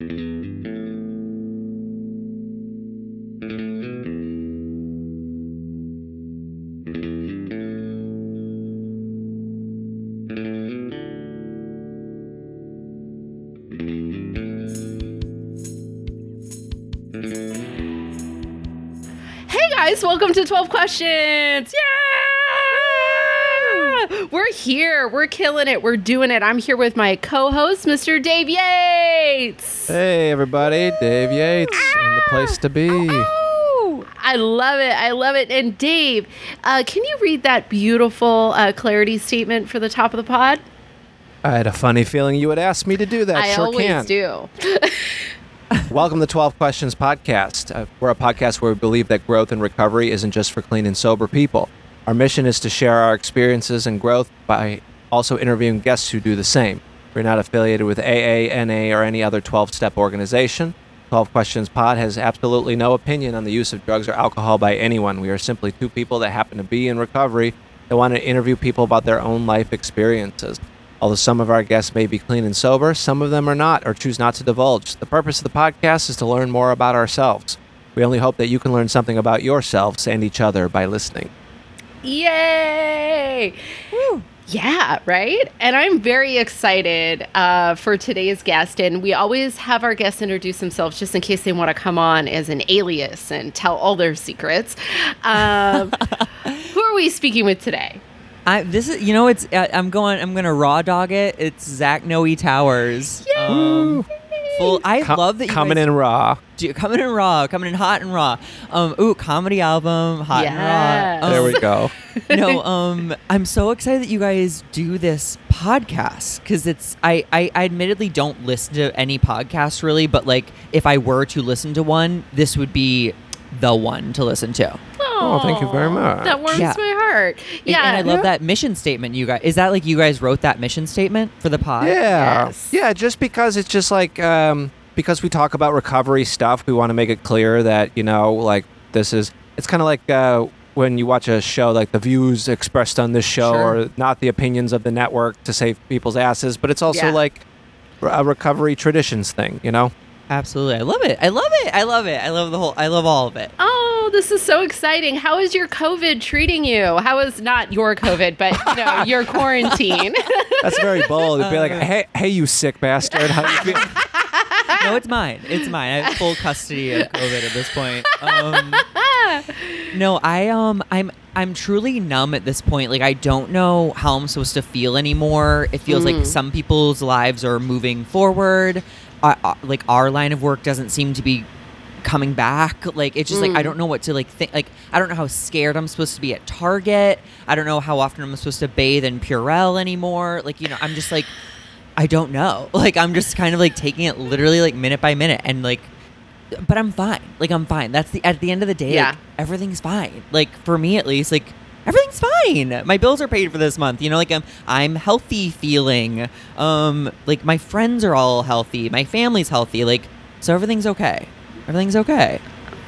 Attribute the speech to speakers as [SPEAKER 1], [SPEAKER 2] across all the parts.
[SPEAKER 1] Hey guys, welcome to 12 Questions. Yeah! We're here. We're killing it. We're doing it. I'm here with my co host, Mr. Dave Yates.
[SPEAKER 2] Hey everybody, Dave Yates, and the place to be.
[SPEAKER 1] Oh, I love it. I love it. And Dave, uh, can you read that beautiful uh, clarity statement for the top of the pod?
[SPEAKER 2] I had a funny feeling you would ask me to do that.
[SPEAKER 1] I
[SPEAKER 2] sure
[SPEAKER 1] always
[SPEAKER 2] can.
[SPEAKER 1] do.
[SPEAKER 2] Welcome to 12 Questions Podcast. Uh, we're a podcast where we believe that growth and recovery isn't just for clean and sober people. Our mission is to share our experiences and growth by also interviewing guests who do the same. We're not affiliated with AA, NA, or any other 12 step organization. 12 Questions Pod has absolutely no opinion on the use of drugs or alcohol by anyone. We are simply two people that happen to be in recovery that want to interview people about their own life experiences. Although some of our guests may be clean and sober, some of them are not or choose not to divulge. The purpose of the podcast is to learn more about ourselves. We only hope that you can learn something about yourselves and each other by listening.
[SPEAKER 1] Yay! Yeah, right? And I'm very excited uh, for today's guest. And we always have our guests introduce themselves just in case they want to come on as an alias and tell all their secrets. Um, who are we speaking with today?
[SPEAKER 3] I this is you know it's uh, I'm going I'm gonna raw dog it. It's Zach Noe Towers. Um, full. I
[SPEAKER 2] Co-
[SPEAKER 3] love that you
[SPEAKER 2] coming
[SPEAKER 3] guys
[SPEAKER 2] in raw.
[SPEAKER 3] do, coming in raw, coming in hot and raw. Um, ooh, comedy album, hot
[SPEAKER 1] Yes.
[SPEAKER 3] and raw.
[SPEAKER 2] There
[SPEAKER 3] Um,
[SPEAKER 2] we go.
[SPEAKER 3] no, um, I'm so excited that you guys do this podcast because it's I, I I admittedly don't listen to any podcasts really, but like if I were to listen to one, this would be the one to listen to.
[SPEAKER 2] Oh, thank you very much.
[SPEAKER 1] That warms
[SPEAKER 3] Yeah.
[SPEAKER 1] my heart.
[SPEAKER 3] And-
[SPEAKER 1] Yeah.
[SPEAKER 3] and, I love that mission statement you guys. Is that like you guys wrote that mission statement for the pod?
[SPEAKER 2] Yeah.
[SPEAKER 1] Yes.
[SPEAKER 2] Yeah, just because it's just like um, because we talk about recovery stuff, we want to make it clear that, you know, like this is it's kind of like uh, when you watch a show like the views expressed on this show
[SPEAKER 3] Sure.
[SPEAKER 2] or not the opinions of the network to save people's asses, but it's also
[SPEAKER 1] Yeah.
[SPEAKER 2] like a recovery traditions thing, you know?
[SPEAKER 3] Absolutely. I love it. I love it. I love it. I love the whole I love all of it.
[SPEAKER 1] Oh, this is so exciting. How is your COVID treating you? How is not your COVID, but you know, your quarantine?
[SPEAKER 2] That's very bold. It'd be like, "Hey, hey you sick bastard. How you feel?"
[SPEAKER 3] no, it's mine. It's mine. I have full custody of COVID at this point. Um, no, I um, I'm I'm truly numb at this point. Like I don't know how I'm supposed to feel anymore. It feels
[SPEAKER 1] Mm.
[SPEAKER 3] like some people's lives are moving forward. Uh, like our line of work doesn't seem to be coming back. Like it's just like I
[SPEAKER 1] Mm.
[SPEAKER 3] don't know what to like think. Like I don't know how scared I'm supposed to be at Target. I don't know how often I'm supposed to bathe in Purell anymore. Like you know, I'm just like. I don't know. Like I'm just kind of like taking it literally like minute by minute and like but I'm fine. Like I'm fine. That's the at the end of the day,
[SPEAKER 1] Yeah.
[SPEAKER 3] like, everything's fine. Like for me at least, like everything's fine. My bills are paid for this month. You know, like I'm I'm healthy feeling. Um like my friends are all healthy. My family's healthy. Like so everything's okay. Everything's okay.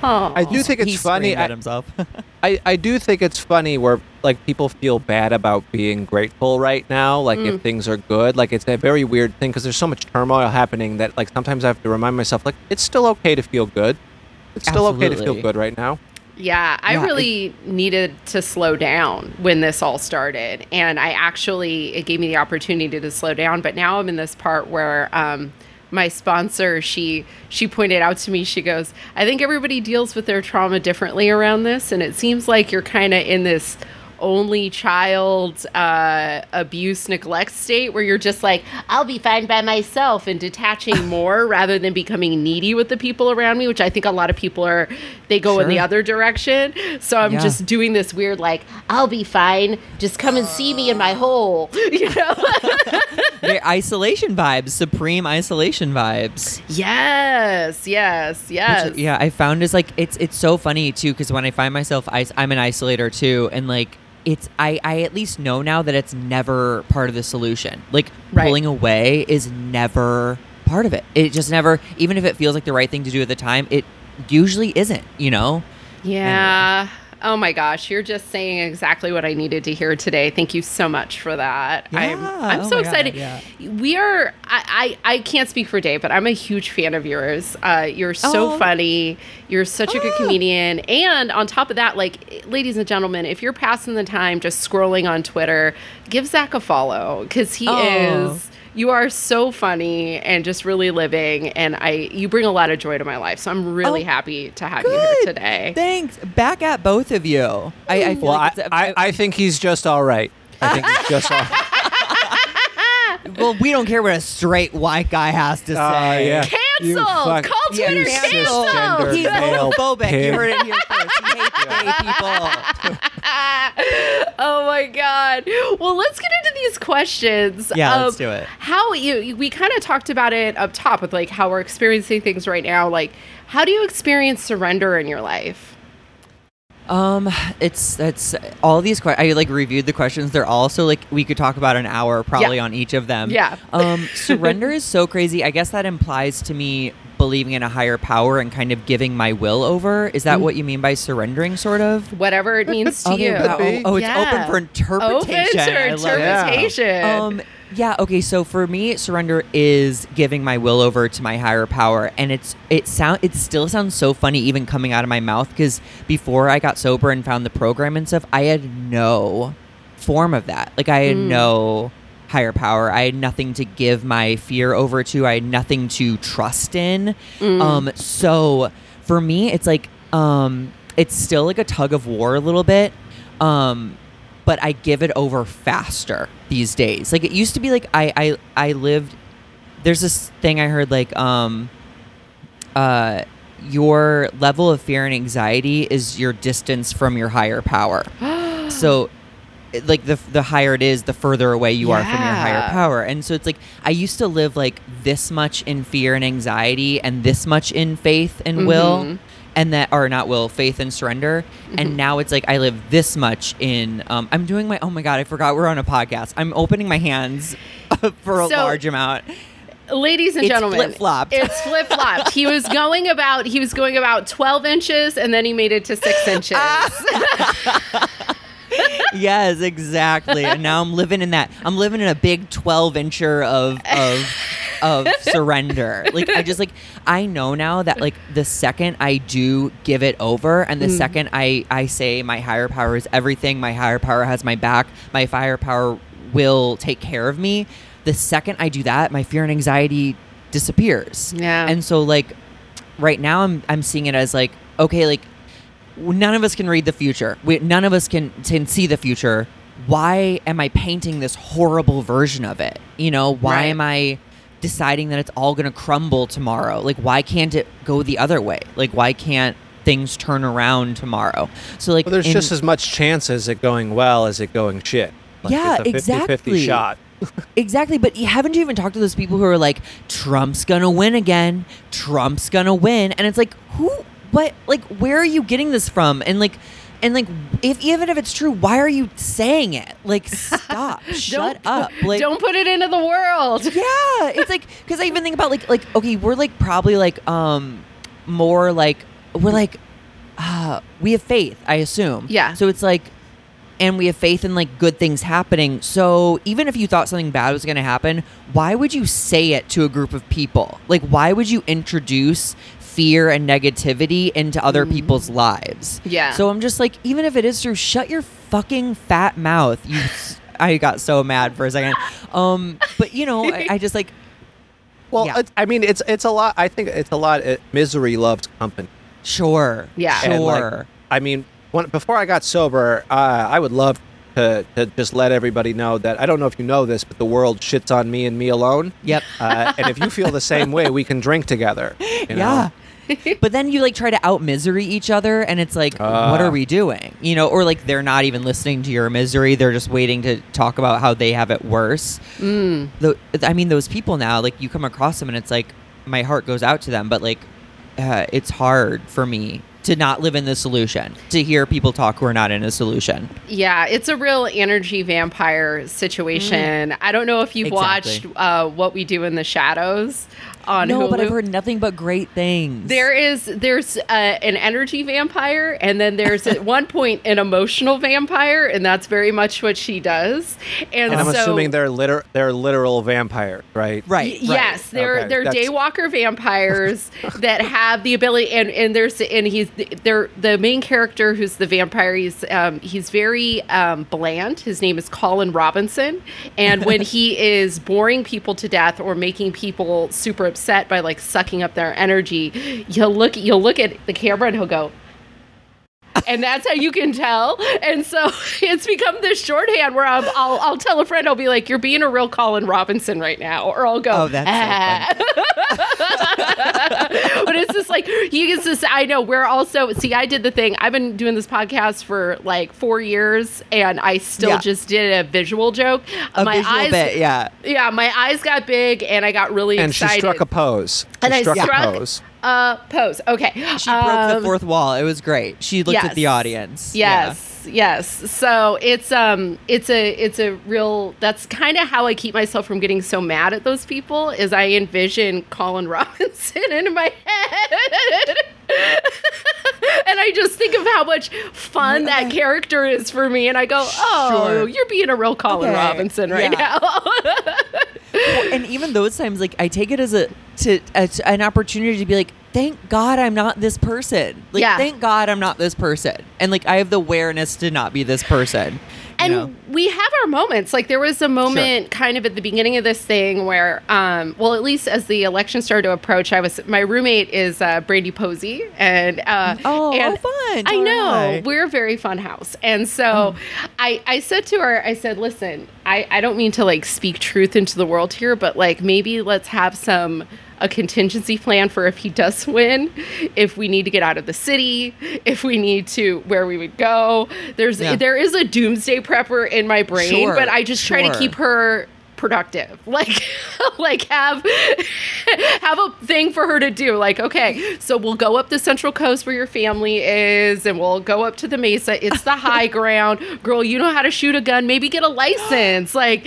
[SPEAKER 1] oh.
[SPEAKER 2] I do think it's
[SPEAKER 3] he
[SPEAKER 2] funny.
[SPEAKER 3] at
[SPEAKER 2] I-
[SPEAKER 3] himself.
[SPEAKER 2] I, I do think it's funny where like people feel bad about being grateful right now like
[SPEAKER 1] Mm.
[SPEAKER 2] if things are good like it's a very weird thing because there's so much turmoil happening that like sometimes i have to remind myself like it's still okay to feel good it's still okay to feel good right now
[SPEAKER 1] Yeah, I
[SPEAKER 3] Yeah, it-
[SPEAKER 1] really needed to slow down when this all started. And I actually, it gave me the opportunity to slow down. But now I'm in this part where um, my sponsor, she, she pointed out to me, she goes, I think everybody deals with their trauma differently around this. And it seems like you're kind of in this only child uh, abuse neglect state where you're just like i'll be fine by myself and detaching more rather than becoming needy with the people around me which i think a lot of people are they go in the other direction so i'm
[SPEAKER 3] Yeah.
[SPEAKER 1] just doing this weird like i'll be fine just come and see me in my hole you know
[SPEAKER 3] Very isolation vibes, supreme isolation vibes.
[SPEAKER 1] yes yes
[SPEAKER 3] Which,
[SPEAKER 1] yes
[SPEAKER 3] yeah, I found is like it's it's so funny too because when I find myself, I, I'm an isolator too, and like it's I I at least know now that it's never part of the solution. Like
[SPEAKER 1] Right.
[SPEAKER 3] pulling away is never part of it. It just never, even if it feels like the right thing to do at the time, it usually isn't. You know.
[SPEAKER 1] Yeah. Oh my gosh, you're just saying exactly what I needed to hear today. Thank you so much for that. I'm, I'm
[SPEAKER 3] oh
[SPEAKER 1] so
[SPEAKER 3] God,
[SPEAKER 1] excited.
[SPEAKER 3] yeah.
[SPEAKER 1] We are, I, I, I can't speak for Dave, but I'm a huge fan of yours. Uh, you're so
[SPEAKER 3] Oh.
[SPEAKER 1] funny. You're such a good
[SPEAKER 3] Ah.
[SPEAKER 1] comedian. And on top of that, like, ladies and gentlemen, if you're passing the time just scrolling on Twitter, give Zach a follow because he
[SPEAKER 3] Oh.
[SPEAKER 1] is you are so funny and just really living and i you bring a lot of joy to my life so i'm really
[SPEAKER 3] Oh,
[SPEAKER 1] happy to have you here today
[SPEAKER 3] Thanks. Back at both of you. I, I feel
[SPEAKER 2] Well,
[SPEAKER 3] like
[SPEAKER 2] I,
[SPEAKER 3] it's a-
[SPEAKER 2] I, I think he's just all right. I think he's just all
[SPEAKER 3] well, we don't care what a straight white guy has to uh, say.
[SPEAKER 2] Oh, yeah.
[SPEAKER 1] Cancel!
[SPEAKER 2] fuck-
[SPEAKER 1] Call Twitter
[SPEAKER 3] cancel. He's homophobic. You heard it here first. He hates gay people.
[SPEAKER 1] oh my god well let's get into these questions
[SPEAKER 3] Yeah, let's do it.
[SPEAKER 1] how you we kind of talked about it up top with like how we're experiencing things right now like how do you experience surrender in your life
[SPEAKER 3] Um, it's it's all these questions. I like reviewed the questions. They're all so like we could talk about an hour probably
[SPEAKER 1] Yeah.
[SPEAKER 3] on each of them.
[SPEAKER 1] Yeah.
[SPEAKER 3] Um, surrender is so crazy. I guess that implies to me believing in a higher power and kind of giving my will over. Is that what you mean by surrendering? Sort of.
[SPEAKER 1] whatever it means to you
[SPEAKER 3] wow.
[SPEAKER 2] be.
[SPEAKER 3] Oh, it's
[SPEAKER 1] Yeah.
[SPEAKER 3] open for interpretation.
[SPEAKER 1] open to
[SPEAKER 3] I love it.
[SPEAKER 1] interpretation
[SPEAKER 3] Um, yeah. Okay. So for me, surrender is giving my will over to my higher power, and it's it sound it still sounds so funny even coming out of my mouth because before I got sober and found the program and stuff, I had no form of that. Like I had no higher power. I had nothing to give my fear over to. I had nothing to trust in. Um, so for me, it's like um, it's still like a tug of war a little bit. Um, but I give it over faster these days. Like it used to be like I I I lived there's this thing I heard like um uh your level of fear and anxiety is your distance from your higher power. so like the the higher it is, the further away you are from your higher power. And so it's like I used to live like this much in fear and anxiety and this much in faith and will
[SPEAKER 1] Mhm.
[SPEAKER 3] and that are not will faith and surrender
[SPEAKER 1] Mm-hmm.
[SPEAKER 3] and now it's like i live this much in um, i'm doing my oh my god i forgot we're on a podcast i'm opening my hands for a
[SPEAKER 1] So-
[SPEAKER 3] large amount
[SPEAKER 1] ladies and gentlemen.
[SPEAKER 3] It's
[SPEAKER 1] gentlemen
[SPEAKER 3] flip-flopped.
[SPEAKER 1] it's flip-flopped he was going about he was going about 12 inches and then he made it to six inches
[SPEAKER 3] yes exactly and now i'm living in that i'm living in a big 12 incher of of of surrender like i just like i know now that like the second i do give it over and the
[SPEAKER 1] Mm.
[SPEAKER 3] second i i say my higher power is everything my higher power has my back my higher power will take care of me the second i do that my fear and anxiety disappears
[SPEAKER 1] Yeah.
[SPEAKER 3] and so like right now i'm i'm seeing it as like okay like none of us can read the future. We, none of us can can see the future. Why am I painting this horrible version of it? You know, why
[SPEAKER 1] Right.
[SPEAKER 3] am I deciding that it's all going to crumble tomorrow? Like why can't it go the other way? Like why can't things turn around tomorrow? So like
[SPEAKER 2] Well, there's
[SPEAKER 3] in-
[SPEAKER 2] just as much chance as it going well as it going shit. Like,
[SPEAKER 3] Yeah,
[SPEAKER 2] it's a 50-50
[SPEAKER 3] exactly.
[SPEAKER 2] shot.
[SPEAKER 3] Exactly, but haven't you even talked to those people who are like, Trump's gonna win again. Trump's gonna win, and it's like, who? What? Like, where are you getting this from? And like, and like, if even if it's true, why are you saying it? Like, stop, shut up. Like,
[SPEAKER 1] don't put it into the world
[SPEAKER 3] yeah, it's like because I even think about like like okay, we're like probably like um more like we're like uh we have faith, I assume.
[SPEAKER 1] Yeah.
[SPEAKER 3] So it's like and we have faith in like good things happening. So even if you thought something bad was going to happen, why would you say it to a group of people? Like why would you introduce fear and negativity into other people's lives?
[SPEAKER 1] Yeah.
[SPEAKER 3] So I'm just like even if it is true, shut your fucking fat mouth. You s- I got so mad for a second. Um but you know, I, I just like
[SPEAKER 2] Well,
[SPEAKER 3] Yeah.
[SPEAKER 2] it's, I mean, it's it's a lot. I think it's a lot. It, misery loves company.
[SPEAKER 3] Sure.
[SPEAKER 1] Yeah.
[SPEAKER 3] Sure.
[SPEAKER 2] Like, I mean, when, before I got sober, uh, I would love to, to just let everybody know that I don't know if you know this, but the world shits on me and me alone.
[SPEAKER 3] yep.
[SPEAKER 2] Uh, and if you feel the same way, we can drink together. you know?
[SPEAKER 3] Yeah. but then you like try to out misery each other and it's like what
[SPEAKER 2] Ah.
[SPEAKER 3] are we doing? You know, or like they're not even listening to your misery, they're just waiting to talk about how they have it worse.
[SPEAKER 1] Mm.
[SPEAKER 3] Tho- I mean those people now like you come across them and it's like my heart goes out to them, but like uh, it's hard for me to not live in the solution, to hear people talk who are not in a solution.
[SPEAKER 1] Yeah, it's a real energy vampire situation. I don't know if you've
[SPEAKER 3] Exactly.
[SPEAKER 1] watched uh, What We Do in the Shadows. On
[SPEAKER 3] no,
[SPEAKER 1] Hulu.
[SPEAKER 3] but I've heard nothing but great things.
[SPEAKER 1] There is there's uh, an energy vampire, and then there's at one point an emotional vampire, and that's very much what she does. And,
[SPEAKER 2] And I'm
[SPEAKER 1] so,
[SPEAKER 2] assuming they're liter- they're literal vampires, right?
[SPEAKER 3] right.
[SPEAKER 1] Y-
[SPEAKER 3] right.
[SPEAKER 1] Yes, they're
[SPEAKER 2] Okay,
[SPEAKER 1] they're
[SPEAKER 2] that's-
[SPEAKER 1] daywalker vampires that have the ability, and and there's and he's they're the main character who's the vampire. He's um, he's very um, bland. His name is Colin Robinson, and when he is boring people to death or making people super upset by like sucking up their energy, you'll look you'll look at the camera and he'll go. and that's how you can tell. And so it's become this shorthand where I'm, I'll, I'll tell a friend, I'll be like, "You're being a real Colin Robinson right now," or I'll go,
[SPEAKER 3] Oh, that's
[SPEAKER 1] "Ah." but it's just like he gets this. I know we're also see. I did the thing. I've been doing this podcast for like four years, and I still
[SPEAKER 3] Yeah.
[SPEAKER 1] just did a visual joke.
[SPEAKER 3] A
[SPEAKER 1] my
[SPEAKER 3] visual
[SPEAKER 1] eyes,
[SPEAKER 3] bit, yeah.
[SPEAKER 1] yeah, my eyes got big, and I got really
[SPEAKER 2] And she struck a pose. She
[SPEAKER 1] And I
[SPEAKER 2] struck
[SPEAKER 1] struck-
[SPEAKER 2] a pose.
[SPEAKER 1] uh, pose. Okay,
[SPEAKER 3] She broke the
[SPEAKER 1] Um,
[SPEAKER 3] fourth wall. It was great. She looked at the
[SPEAKER 1] yes.
[SPEAKER 3] audience. Yeah.
[SPEAKER 1] Yes, yes. So it's um it's a it's a real that's kind of how I keep myself from getting so mad at those people is I envision Colin Robinson in my head. and I just think of how much fun that character is for me and I go, "Oh,
[SPEAKER 3] Sure.
[SPEAKER 1] you're being a real Colin
[SPEAKER 3] Okay.
[SPEAKER 1] Robinson right
[SPEAKER 3] Yeah.
[SPEAKER 1] now."
[SPEAKER 3] Well, and even those times, like I take it as a to as an opportunity to be like, thank God I'm not this person. Like,
[SPEAKER 1] Yeah.
[SPEAKER 3] thank God I'm not this person, and like I have the awareness to not be this person.
[SPEAKER 1] And
[SPEAKER 3] know?
[SPEAKER 1] we have our moments like there was a moment kind of at the beginning of this thing where um well at least as the election started to approach i was my roommate is uh Brandie Posey and uh
[SPEAKER 3] Oh,
[SPEAKER 1] and
[SPEAKER 3] oh, fun.
[SPEAKER 1] i
[SPEAKER 3] All
[SPEAKER 1] know
[SPEAKER 3] right.
[SPEAKER 1] we're a very fun house and so i i said to her i said listen i i don't mean to like speak truth into the world here but like maybe let's have some a contingency plan for if he does win, if we need to get out of the city, if we need to where we would go. There's
[SPEAKER 3] Yeah.
[SPEAKER 1] there is a doomsday prepper in my brain,
[SPEAKER 3] Sure,
[SPEAKER 1] but I just try to keep her productive. Like like have have a thing for her to do. Like, okay, so we'll go up the central coast where your family is and we'll go up to the mesa. It's the high ground. Girl, you know how to shoot a gun. Maybe get a license. Like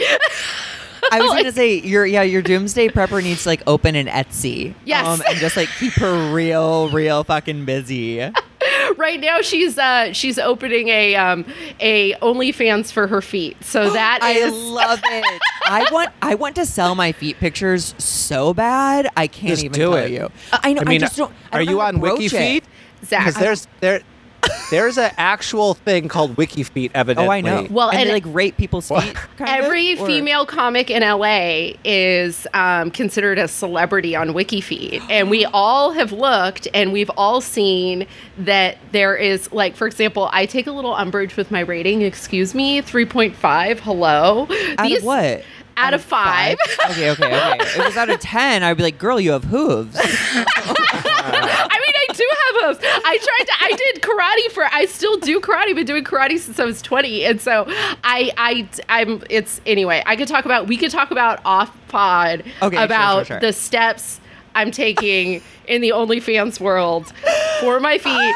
[SPEAKER 3] I was gonna say your yeah your doomsday prepper needs to like open an Etsy. um,
[SPEAKER 1] Yes.
[SPEAKER 3] and just like keep her real real fucking busy.
[SPEAKER 1] right now she's uh she's opening a um a OnlyFans for her feet. So that
[SPEAKER 3] I
[SPEAKER 1] is
[SPEAKER 3] love it. I want I want to sell my feet pictures so bad. I can't
[SPEAKER 2] Just
[SPEAKER 3] even
[SPEAKER 2] do
[SPEAKER 3] tell
[SPEAKER 2] it.
[SPEAKER 3] you. I know. I,
[SPEAKER 2] I mean,
[SPEAKER 3] just don't. I
[SPEAKER 2] are
[SPEAKER 3] don't
[SPEAKER 2] you on
[SPEAKER 3] Wiki broach
[SPEAKER 2] WikiFeet?
[SPEAKER 3] it.
[SPEAKER 1] Zach.
[SPEAKER 2] Because there's there there's an actual thing called WikiFeet. Evidently,
[SPEAKER 3] Oh, I know.
[SPEAKER 1] Well,
[SPEAKER 3] and,
[SPEAKER 1] and-
[SPEAKER 3] they like rape people's feet. kind of,
[SPEAKER 1] Every
[SPEAKER 3] or-
[SPEAKER 1] female comic in LA is um, considered a celebrity on wiki WikiFeet, and we all have looked, and we've all seen that there is, like, for example, I take a little umbrage with my rating. Excuse me, three point five. Hello,
[SPEAKER 3] Out of what?
[SPEAKER 1] Out, of five.
[SPEAKER 3] okay, okay, okay. If it was out of ten, I'd be like, "Girl, you have hooves."
[SPEAKER 1] I mean, I tried to. I did karate for. I still do karate. Been doing karate since I was twenty, and so I, I, I'm. It's anyway. I could talk about. We could talk about off pod
[SPEAKER 3] Okay, sure,
[SPEAKER 1] about
[SPEAKER 3] sure, sure.
[SPEAKER 1] the steps I'm taking in the OnlyFans world for my feet.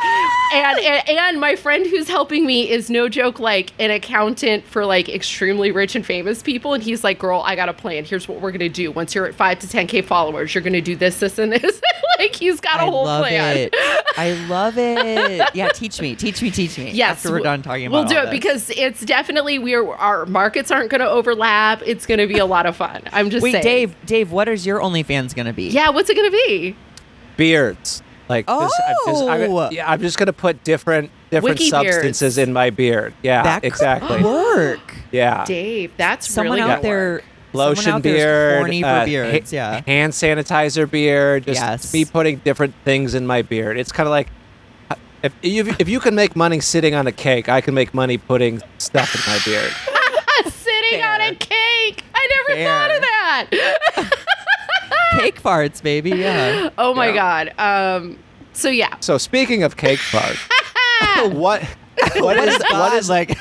[SPEAKER 1] And, and and my friend who's helping me is no joke like an accountant for like extremely rich and famous people and he's like girl I got a plan here's what we're gonna do once you're at 5 to 10k followers you're gonna do this this and this like he's got a
[SPEAKER 3] I
[SPEAKER 1] whole
[SPEAKER 3] love
[SPEAKER 1] plan
[SPEAKER 3] it. I love it. Yeah, teach me, teach me, teach me.
[SPEAKER 1] Yes,
[SPEAKER 3] after we're done talking
[SPEAKER 1] We'll do it
[SPEAKER 3] this.
[SPEAKER 1] because it's definitely we are our markets aren't going to overlap. It's going to be a lot of fun. I'm just
[SPEAKER 3] Wait,
[SPEAKER 1] saying.
[SPEAKER 3] Dave, Dave, what is your OnlyFans gonna be?
[SPEAKER 1] Yeah, what's it going to be?
[SPEAKER 2] beards. Like this, I'm just,
[SPEAKER 3] Oh!
[SPEAKER 2] I'm, yeah, I'm just gonna put different different
[SPEAKER 1] Wiki beards.
[SPEAKER 2] substances in my beard. Yeah,
[SPEAKER 3] that could
[SPEAKER 2] exactly.
[SPEAKER 3] work.
[SPEAKER 2] Yeah,
[SPEAKER 1] Dave, that's
[SPEAKER 3] Someone
[SPEAKER 1] really
[SPEAKER 3] out
[SPEAKER 1] gonna
[SPEAKER 3] there,
[SPEAKER 1] work.
[SPEAKER 3] someone
[SPEAKER 2] lotion
[SPEAKER 3] out
[SPEAKER 2] beard,
[SPEAKER 3] horny for
[SPEAKER 2] uh,
[SPEAKER 3] beards.
[SPEAKER 2] ha-
[SPEAKER 3] yeah.
[SPEAKER 2] hand sanitizer beard. Just
[SPEAKER 3] Yes.
[SPEAKER 2] me putting different things in my beard. It's kind of like if you if you can make money sitting on a cake, I can make money putting stuff in my beard.
[SPEAKER 1] Sitting on a cake. I never
[SPEAKER 3] Fair.
[SPEAKER 1] thought of that.
[SPEAKER 3] Cake farts, baby. Yeah.
[SPEAKER 1] oh my
[SPEAKER 2] Yeah.
[SPEAKER 1] god. Um. So yeah.
[SPEAKER 2] So speaking of cake bars, what what is what is
[SPEAKER 3] like?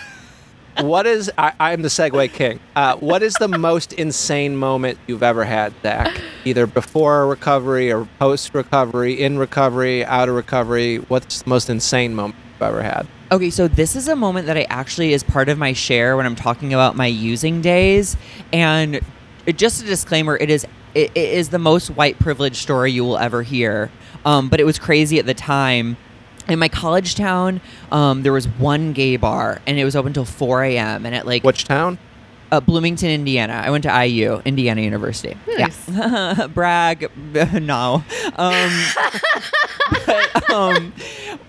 [SPEAKER 2] what is I, I'm the Segue King. Uh, what is the most insane moment you've ever had, Zach? Either before recovery or post recovery, in recovery, out of recovery. What's the most insane moment you've ever had?
[SPEAKER 3] Okay, so this is a moment that I actually is part of my share when I'm talking about my using days. And just a disclaimer, it is it, it is the most white privilege story you will ever hear. Um, but it was crazy at the time. In my college town, um, there was one gay bar, and it was open till 4 a.m. And at like
[SPEAKER 2] Which town?
[SPEAKER 3] uh, Bloomington, Indiana. I went to IU, Indiana University.
[SPEAKER 1] Nice.
[SPEAKER 3] Yeah. Brag. no. Um, but, um,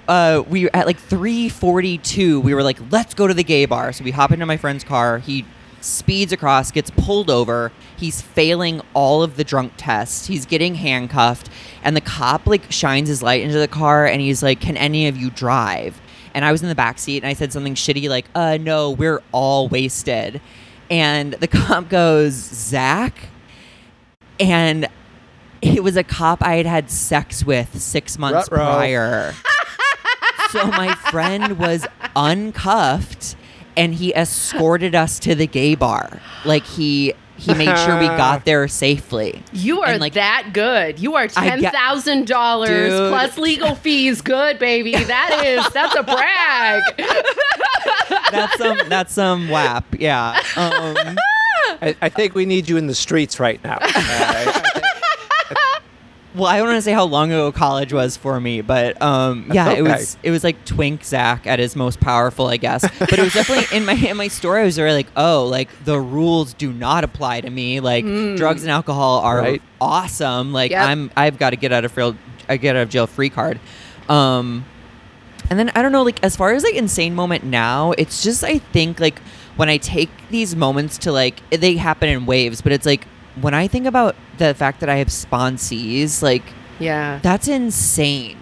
[SPEAKER 3] uh, we at like 3:42. We were like, let's go to the gay bar. So we hop into my friend's car. He speeds across, gets pulled over. He's failing all of the drunk tests. He's getting handcuffed, and the cop like shines his light into the car, and he's like, "Can any of you drive?" And I was in the back seat, and I said something shitty like, "Uh, no, we're all wasted." And the cop goes, "Zach," and it was a cop I had had sex with six months
[SPEAKER 2] Ruh-roh.
[SPEAKER 3] prior. so my friend was uncuffed and he escorted us to the gay bar. Like he he made sure we got there safely.
[SPEAKER 1] You are
[SPEAKER 3] And, like,
[SPEAKER 1] that good. You are
[SPEAKER 3] I
[SPEAKER 1] ten
[SPEAKER 3] get-
[SPEAKER 1] thousand dollars plus legal fees. Good, baby. That is that's a brag.
[SPEAKER 3] That's some that's some WAP. Yeah. Um,
[SPEAKER 2] I, I think we need you in the streets right now. Uh,
[SPEAKER 3] well, I don't want to say how long ago college was for me, but um, yeah,
[SPEAKER 2] That's
[SPEAKER 3] it was it was like Twink Zach at his most powerful, I guess. But it was definitely in my in my story. I was very like, oh, like the rules do not apply to me. Like drugs and alcohol are
[SPEAKER 2] Right.
[SPEAKER 3] awesome. Like
[SPEAKER 1] Yep.
[SPEAKER 3] I'm I've got to get out of jail. I get out of jail free card. Um, and then I don't know, like as far as like insane moment now, it's just I think like when I take these moments to like they happen in waves, but it's like when I think about the fact that I have sponsees, like
[SPEAKER 1] Yeah.
[SPEAKER 3] that's insane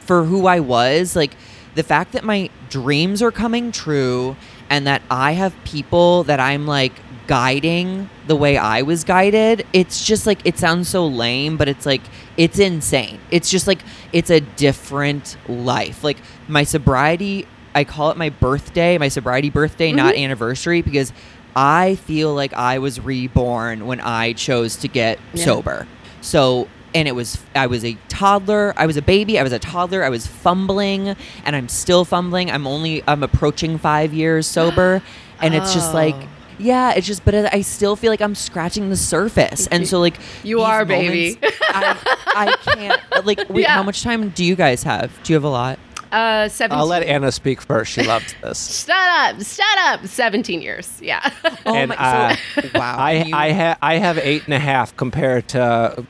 [SPEAKER 3] for who I was. Like the fact that my dreams are coming true and that I have people that I'm like guiding the way I was guided. It's just like it sounds so lame, but it's like it's insane. It's just like it's a different life. Like my sobriety, I call it my birthday, my sobriety birthday, not mm-hmm. anniversary because I feel like I was reborn when I chose to get
[SPEAKER 1] Yeah.
[SPEAKER 3] sober. So, and it was, I was a toddler, I was a baby, I was a toddler, I was fumbling, and I'm still fumbling. I'm only, I'm approaching five years sober, and it's just oh. like,
[SPEAKER 1] Oh.
[SPEAKER 3] yeah, it's just, but I still feel like I'm scratching the surface. And so, like,
[SPEAKER 1] You are, baby.
[SPEAKER 3] moments, I, I can't, like, wait,
[SPEAKER 1] Yeah.
[SPEAKER 3] how much time do you guys have? Do you have a lot?
[SPEAKER 1] Uh, seventeen.
[SPEAKER 2] I'll let Anna speak first. She loves this.
[SPEAKER 1] Shut up! Shut up! Seventeen years. Yeah.
[SPEAKER 3] Oh
[SPEAKER 2] and
[SPEAKER 3] my-
[SPEAKER 2] uh,
[SPEAKER 3] so- wow.
[SPEAKER 2] I
[SPEAKER 3] you-
[SPEAKER 2] I ha- I have eight and a half compared to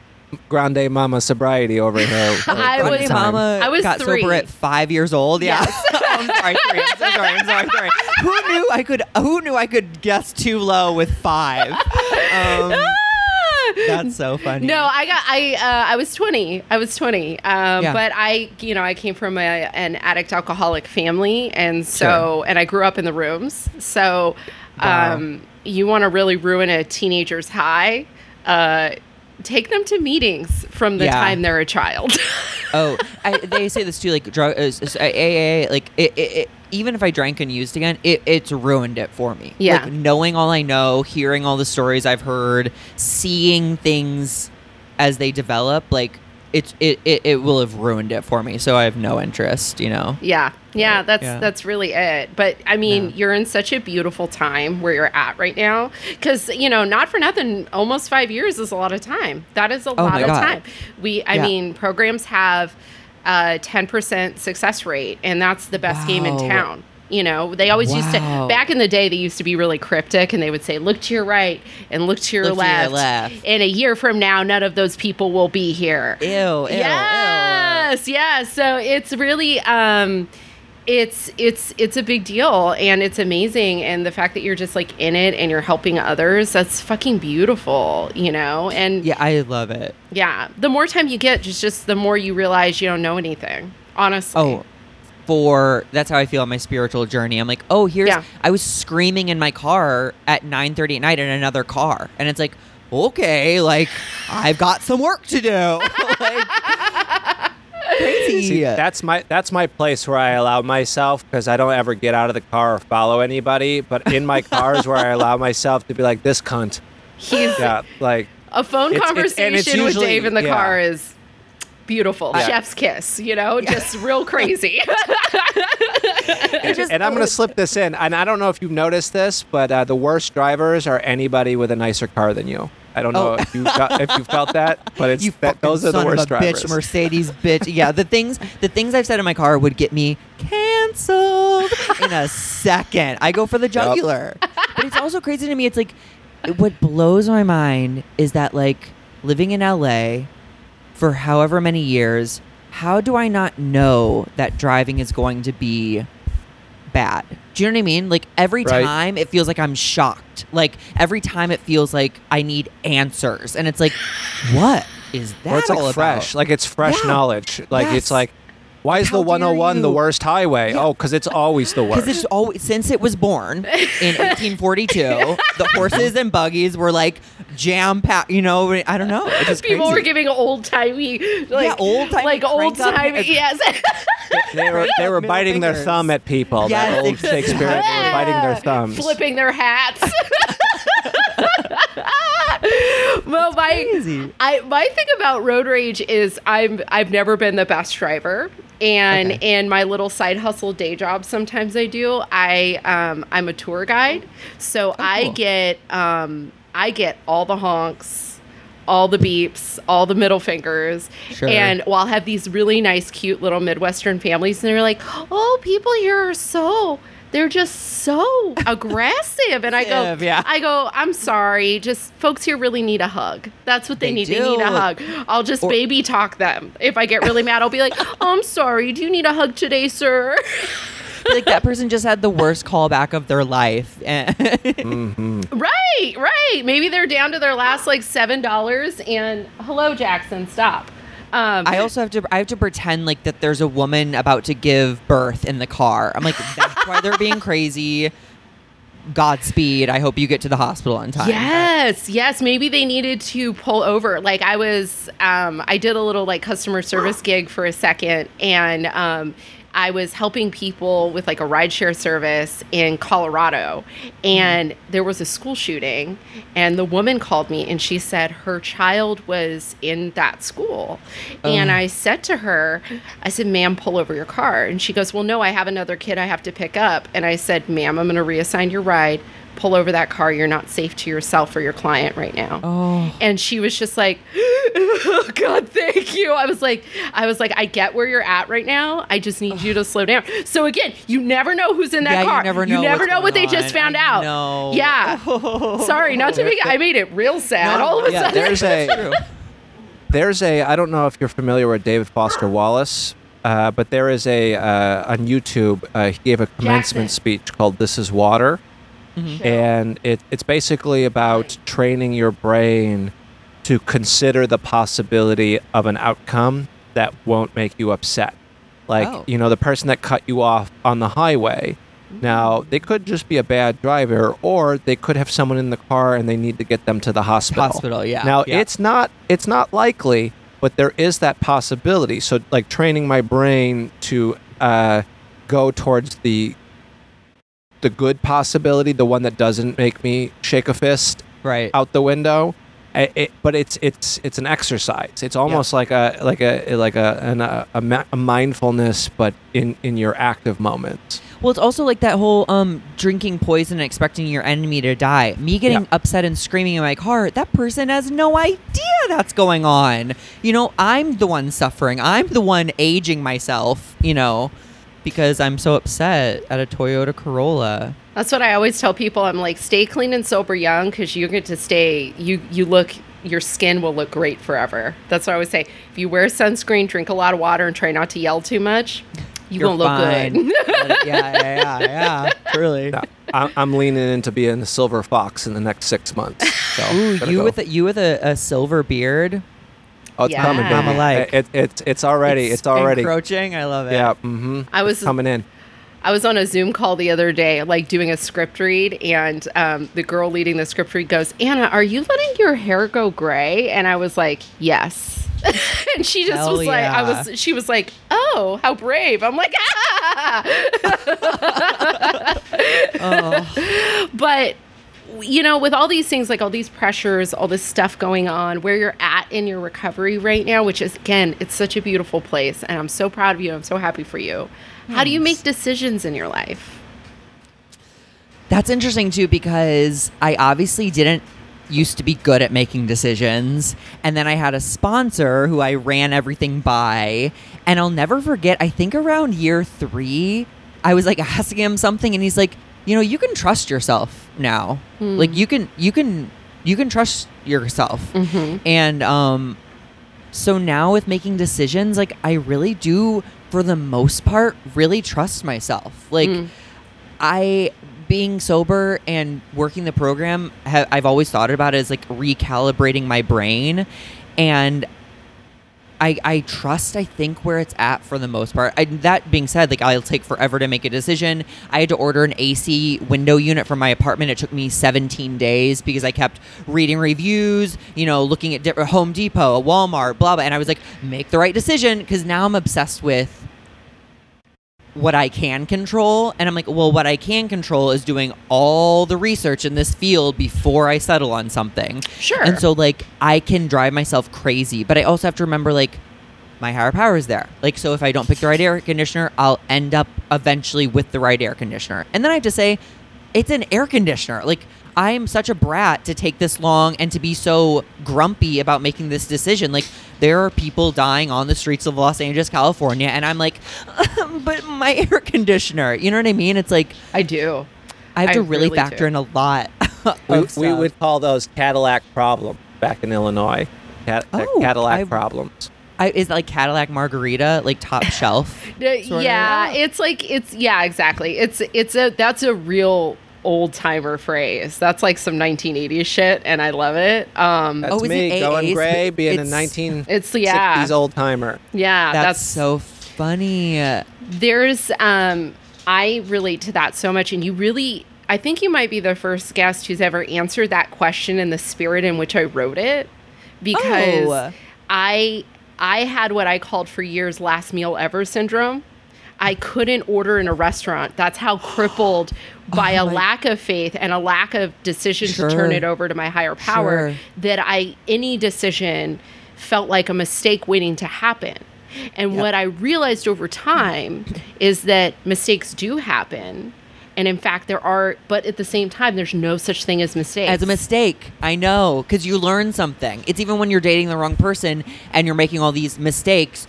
[SPEAKER 2] Grande Mama sobriety over here.
[SPEAKER 1] I was-
[SPEAKER 3] Grande
[SPEAKER 2] time.
[SPEAKER 3] Mama
[SPEAKER 1] I was
[SPEAKER 3] got
[SPEAKER 1] three.
[SPEAKER 3] sober at five years old. Yeah.
[SPEAKER 1] Yes.
[SPEAKER 3] oh, I'm sorry, three. I'm so sorry. I'm sorry, sorry. Who knew I could? Who knew I could guess too low with five? Um, that's so funny.
[SPEAKER 1] No, I got I uh, I was 20. I was 20. Um,
[SPEAKER 3] Yeah.
[SPEAKER 1] but I you know, I came from a, an addict alcoholic family and so and I grew up in the rooms. So
[SPEAKER 2] Wow.
[SPEAKER 1] um you want to really ruin a teenager's high, uh take them to meetings from the
[SPEAKER 3] Yeah.
[SPEAKER 1] time they're a child.
[SPEAKER 3] Oh, I, they say this too. Like drug, uh, AA. Like it, it, it, even if I drank and used again, it, it's ruined it for me.
[SPEAKER 1] Yeah.
[SPEAKER 3] Like knowing all I know, hearing all the stories I've heard, seeing things as they develop, like it's it, it, it will have ruined it for me. So I have no interest. You know.
[SPEAKER 1] Yeah. Yeah, that's
[SPEAKER 3] Yeah.
[SPEAKER 1] that's really it. But I mean,
[SPEAKER 3] Yeah.
[SPEAKER 1] you're in such a beautiful time where you're at right now cuz you know, not for nothing, almost 5 years is a lot of time. That is a oh lot
[SPEAKER 3] Oh my
[SPEAKER 1] of
[SPEAKER 3] God.
[SPEAKER 1] time. We I
[SPEAKER 3] Yeah.
[SPEAKER 1] mean, programs have a 10% success rate and that's the best game in town. You know, they always used to back in the day they used to be really cryptic and they would say look to your right and look to your,
[SPEAKER 3] Look to your
[SPEAKER 1] left.
[SPEAKER 3] left.
[SPEAKER 1] And a year from now none of those people will be here.
[SPEAKER 3] Ew. Ew.
[SPEAKER 1] yes, yes. So it's really um it's it's it's a big deal and it's amazing and the fact that you're just like in it and you're helping others that's fucking beautiful you know and
[SPEAKER 3] Yeah, I love it.
[SPEAKER 1] yeah the more time you get just just the more you realize you don't know anything honestly
[SPEAKER 3] Oh, for that's how I feel on my spiritual journey. I'm like, oh, here's
[SPEAKER 1] Yeah.
[SPEAKER 3] I was screaming in my car at 9:30 at night in another car, and it's like, okay, like I've got some work to do. like, crazy.
[SPEAKER 2] See, that's my that's my place where I allow myself because I don't ever get out of the car or follow anybody. But in my car is where I allow myself to be like this cunt.
[SPEAKER 1] he's
[SPEAKER 2] Yeah, like
[SPEAKER 1] a phone
[SPEAKER 2] It's- it's- it's
[SPEAKER 1] conversation with Dave in the
[SPEAKER 2] yeah.
[SPEAKER 1] car is beautiful
[SPEAKER 2] Yeah.
[SPEAKER 1] chef's kiss you know just real crazy
[SPEAKER 3] It just-
[SPEAKER 2] and I'm going to slip this in. And I don't know if you've noticed this, but uh, the worst drivers are anybody with a nicer car than you. I don't know
[SPEAKER 3] Oh.
[SPEAKER 2] if you got, if you felt that, but it's
[SPEAKER 3] you
[SPEAKER 2] that, those are the worst drivers.
[SPEAKER 3] bitch, Mercedes bitch. Yeah, the things the things I've said in my car would get me canceled in a second. I go for the jugular. but it's also crazy to me. It's like what blows my mind is that like living in LA for however many years, how do I not know that driving is going to be bad? Do you know what I mean? Like every
[SPEAKER 2] Right.
[SPEAKER 3] time it feels like I'm shocked. Like every time it feels like I need answers. And it's like, what is that
[SPEAKER 2] or it's
[SPEAKER 3] all
[SPEAKER 2] like fresh,
[SPEAKER 3] about?
[SPEAKER 2] like it's fresh
[SPEAKER 3] Yeah.
[SPEAKER 2] knowledge. Like
[SPEAKER 3] Yes.
[SPEAKER 2] it's like, why is
[SPEAKER 3] How
[SPEAKER 2] oh
[SPEAKER 3] the
[SPEAKER 2] 101 the worst highway?
[SPEAKER 3] Yeah.
[SPEAKER 2] Oh, because it's always the worst.
[SPEAKER 3] Because it's always since it was born in 1842, the horses and buggies were like jam packed. You know, I don't know. It's just
[SPEAKER 1] People
[SPEAKER 3] crazy.
[SPEAKER 1] were giving old timey, like
[SPEAKER 3] old-timey
[SPEAKER 1] like old timey. Yes.
[SPEAKER 2] they were they were
[SPEAKER 3] Middle
[SPEAKER 2] biting their thumb at people. that old
[SPEAKER 3] exactly.
[SPEAKER 2] Shakespeare, they were biting their thumbs.
[SPEAKER 1] flipping their hats. well, my
[SPEAKER 3] Crazy.
[SPEAKER 1] I my thing about road rage is I'm I've never been the best driver, and
[SPEAKER 3] Okay.
[SPEAKER 1] in my little side hustle day job, sometimes I do. I um, I'm a tour guide, so I
[SPEAKER 3] cool.
[SPEAKER 1] get um, I get all the honks. All the beeps, all the middle fingers,
[SPEAKER 3] Sure.
[SPEAKER 1] and well, I'll have these really nice, cute little Midwestern families, and they're like, "Oh, people here are so they're just so aggressive," and I go,
[SPEAKER 3] yeah.
[SPEAKER 1] I go, I'm sorry. Just folks here really need a hug. That's what they,
[SPEAKER 3] They
[SPEAKER 1] need. They need a hug. I'll just
[SPEAKER 3] Or-
[SPEAKER 1] baby talk them. If I get really mad, I'll be like, oh, I'm sorry. Do you need a hug today, sir?
[SPEAKER 3] like that person just had the worst callback of their life. Mm-hmm.
[SPEAKER 1] right, right. Maybe they're down to their last like seven dollars. And hello, Jackson, stop. Um,
[SPEAKER 3] I also have to I have to pretend like that there's a woman about to give birth in the car. I'm like, that's why they're being crazy. Godspeed. I hope you get to the hospital on time.
[SPEAKER 1] Yes, yes. Maybe they needed to pull over. Like I was, um, I did a little like customer service gig for a second, and um, I was helping people with like a rideshare service in Colorado, and there was a school shooting, and the woman called me and she said her child was in that school, and
[SPEAKER 3] oh.
[SPEAKER 1] I said to her, I said, "Ma'am, pull over your car," and she goes, "Well, no, I have another kid I have to pick up," and I said, "Ma'am, I'm going to reassign your ride." Pull over that car. You're not safe to yourself or your client right now.
[SPEAKER 3] Oh.
[SPEAKER 1] And she was just like, oh, God, thank you. I was like, I was like, I get where you're at right now. I just need you to slow down. So again, you never know who's in that
[SPEAKER 3] Yeah, you
[SPEAKER 1] car.
[SPEAKER 3] never know
[SPEAKER 1] You never know what they
[SPEAKER 3] going
[SPEAKER 1] just found
[SPEAKER 3] I
[SPEAKER 1] out.
[SPEAKER 3] know.
[SPEAKER 1] Yeah. Sorry, not to make I made it real sad.
[SPEAKER 3] No,
[SPEAKER 1] All of a
[SPEAKER 3] yeah,
[SPEAKER 1] sudden.
[SPEAKER 2] There's a there's a I don't know if you're familiar with David Foster Wallace, uh, but there is a uh, on YouTube. Uh, he gave a commencement
[SPEAKER 1] Jackson.
[SPEAKER 2] speech called "This Is Water,"
[SPEAKER 3] Mhm.
[SPEAKER 2] and it, it's basically about training your brain to consider the possibility of an outcome that won't make you upset. Like
[SPEAKER 3] Oh.
[SPEAKER 2] you know, the person that cut you off on the highway. Now they could just be a bad driver, or they could have someone in the car and they need to get them to the hospital.
[SPEAKER 3] Hospital, yeah.
[SPEAKER 2] Now
[SPEAKER 3] yeah.
[SPEAKER 2] it's not it's not likely, but there is that possibility. So like training my brain to uh, go towards the the good possibility, the one that doesn't make me shake a fist
[SPEAKER 3] right.
[SPEAKER 2] out the window. I- it, but it's it's it's an exercise. It's almost like a like a like a an, a, a, a mindfulness, but in in your active moments.
[SPEAKER 3] Well, it's also like that whole um drinking poison and expecting your enemy to die. Me getting
[SPEAKER 2] Yeah.
[SPEAKER 3] upset and screaming in my car, that person has no idea that's going on. You know, I'm the one suffering. I'm the one aging myself, you know, because I'm so upset at a Toyota Corolla.
[SPEAKER 1] That's what I always tell people. I'm like, stay clean and sober young because you get to stay. You you look. Your skin will look great forever. That's what I always say. If you wear sunscreen, drink a lot of water, and try not to yell too much, you
[SPEAKER 3] You're
[SPEAKER 1] won't look good.
[SPEAKER 3] yeah, yeah, yeah, yeah. Truly.
[SPEAKER 2] Yeah, I'm, I'm leaning into being a silver fox in the next six months. So
[SPEAKER 3] Ooh, you
[SPEAKER 2] go.
[SPEAKER 3] with a, you with a, a silver beard.
[SPEAKER 2] Oh, it's
[SPEAKER 1] Yeah.
[SPEAKER 2] coming, baby.
[SPEAKER 1] I'm
[SPEAKER 3] alike.
[SPEAKER 2] It, it's it's already it's, already
[SPEAKER 3] encroaching. I love it.
[SPEAKER 2] yeah. Mm-hmm.
[SPEAKER 1] I was
[SPEAKER 2] coming in.
[SPEAKER 1] I was on a Zoom call the other day, like doing a script read, and um, the girl leading the script read goes, "Anna, are you letting your hair go gray?" And I was like, "Yes." and she just
[SPEAKER 3] Hell
[SPEAKER 1] was like, "I was." She was like, "Oh, how brave!" I'm like, "Ah!"
[SPEAKER 3] Oh.
[SPEAKER 1] but you know with all these things like all these pressures all this stuff going on where you're at in your recovery right now which is again it's such a beautiful place and i'm so proud of you i'm so happy for you how do you make decisions in your life
[SPEAKER 3] That's interesting too because I obviously didn't used to be good at making decisions. And then I had a sponsor who I ran everything by. And I'll never forget, I think around year three, I was like asking him something and he's like, you know, you can trust yourself now. Hmm. Like you can, you can, you can trust yourself. Mm-hmm. And, um, so now with making decisions, like I really do, for the most part, really trust myself. Like hmm. I, being sober and working the program, ha- I've always thought about it as like recalibrating my brain, and I, I trust I think where it's at for the most part. I, that being said, like I'll take forever to make a decision. I had to order an AC window unit for my apartment. It took me 17 days because I kept reading reviews, you know, looking at Home Depot, Walmart, blah blah. And I was like, make the right decision because now I'm obsessed with what I can control. And I'm like, well, what I can control is doing all the research in this field before I settle on something.
[SPEAKER 1] Sure.
[SPEAKER 3] And so, like, I can drive myself crazy, but I also have to remember, like, my higher power is there. Like, so if I don't pick the right air conditioner, I'll end up eventually with the right air conditioner. And then I have to say, it's an air conditioner. Like, I am such a brat to take this long and to be so grumpy about making this decision. Like, there are people dying on the streets of Los Angeles, California, and I'm like, but my air conditioner. You know what I mean? It's like
[SPEAKER 1] I do.
[SPEAKER 3] I have
[SPEAKER 1] I
[SPEAKER 3] to really,
[SPEAKER 1] really
[SPEAKER 3] factor
[SPEAKER 1] do.
[SPEAKER 3] in a lot.
[SPEAKER 2] We, we would call those Cadillac problems back in Illinois. Cat-
[SPEAKER 3] Oh,
[SPEAKER 2] Cadillac
[SPEAKER 3] I've-
[SPEAKER 2] problems.
[SPEAKER 3] I, is like Cadillac Margarita, like top shelf? Sorta.
[SPEAKER 1] yeah, it's like it's yeah, exactly. It's it's a that's a real old timer phrase. That's like some 1980s shit, and I love it. Um,
[SPEAKER 2] That's
[SPEAKER 3] Oh,
[SPEAKER 2] me
[SPEAKER 3] it
[SPEAKER 2] going
[SPEAKER 3] AAs?
[SPEAKER 2] gray, being a
[SPEAKER 3] It's-
[SPEAKER 2] 1960s
[SPEAKER 1] It's- yeah.
[SPEAKER 2] old timer.
[SPEAKER 1] yeah,
[SPEAKER 3] That's,
[SPEAKER 1] that's,
[SPEAKER 3] so funny.
[SPEAKER 1] there's um I relate to that so much, and you really. I think you might be the first guest who's ever answered that question in the spirit in which I wrote it, because
[SPEAKER 3] Oh.
[SPEAKER 1] I I had what I called for years last meal ever syndrome. I couldn't order in a restaurant. That's how crippled oh by
[SPEAKER 3] Oh
[SPEAKER 1] a lack of faith and a lack of decision to turn it over to my higher power
[SPEAKER 3] Sure.
[SPEAKER 1] that I any decision felt like a mistake waiting to happen. And what I realized over time is that mistakes do happen. And in fact, there are, but at the same time, there's no such thing as mistakes.
[SPEAKER 3] As a mistake, I know, because you learn something. It's even when you're dating the wrong person and you're making all these mistakes,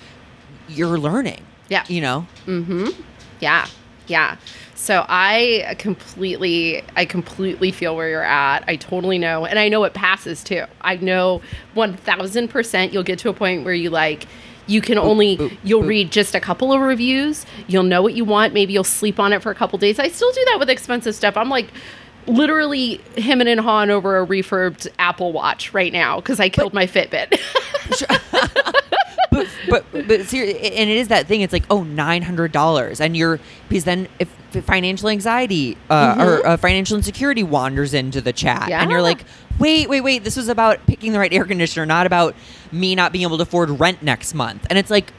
[SPEAKER 3] you're learning.
[SPEAKER 1] Yeah.
[SPEAKER 3] You know? Mm hmm.
[SPEAKER 1] Yeah. Yeah. So I completely I completely feel where you're at. I totally know. And I know it passes too. I know 1000% you'll get to a point where you like you can only
[SPEAKER 3] boop,
[SPEAKER 1] you'll
[SPEAKER 3] boop.
[SPEAKER 1] read just a couple of reviews. You'll know what you want. Maybe you'll sleep on it for a couple days. I still do that with expensive stuff. I'm like literally hemming and hawing over a refurbed Apple Watch right now because I killed my Fitbit.
[SPEAKER 3] but but and it is that thing. It's like oh nine hundred dollars, and you're because then if, financial anxiety uh, or uh, financial insecurity wanders into the chat, and you're like, wait, wait, wait, this was about picking the right air conditioner, not about me not being able to afford rent next month. And it's like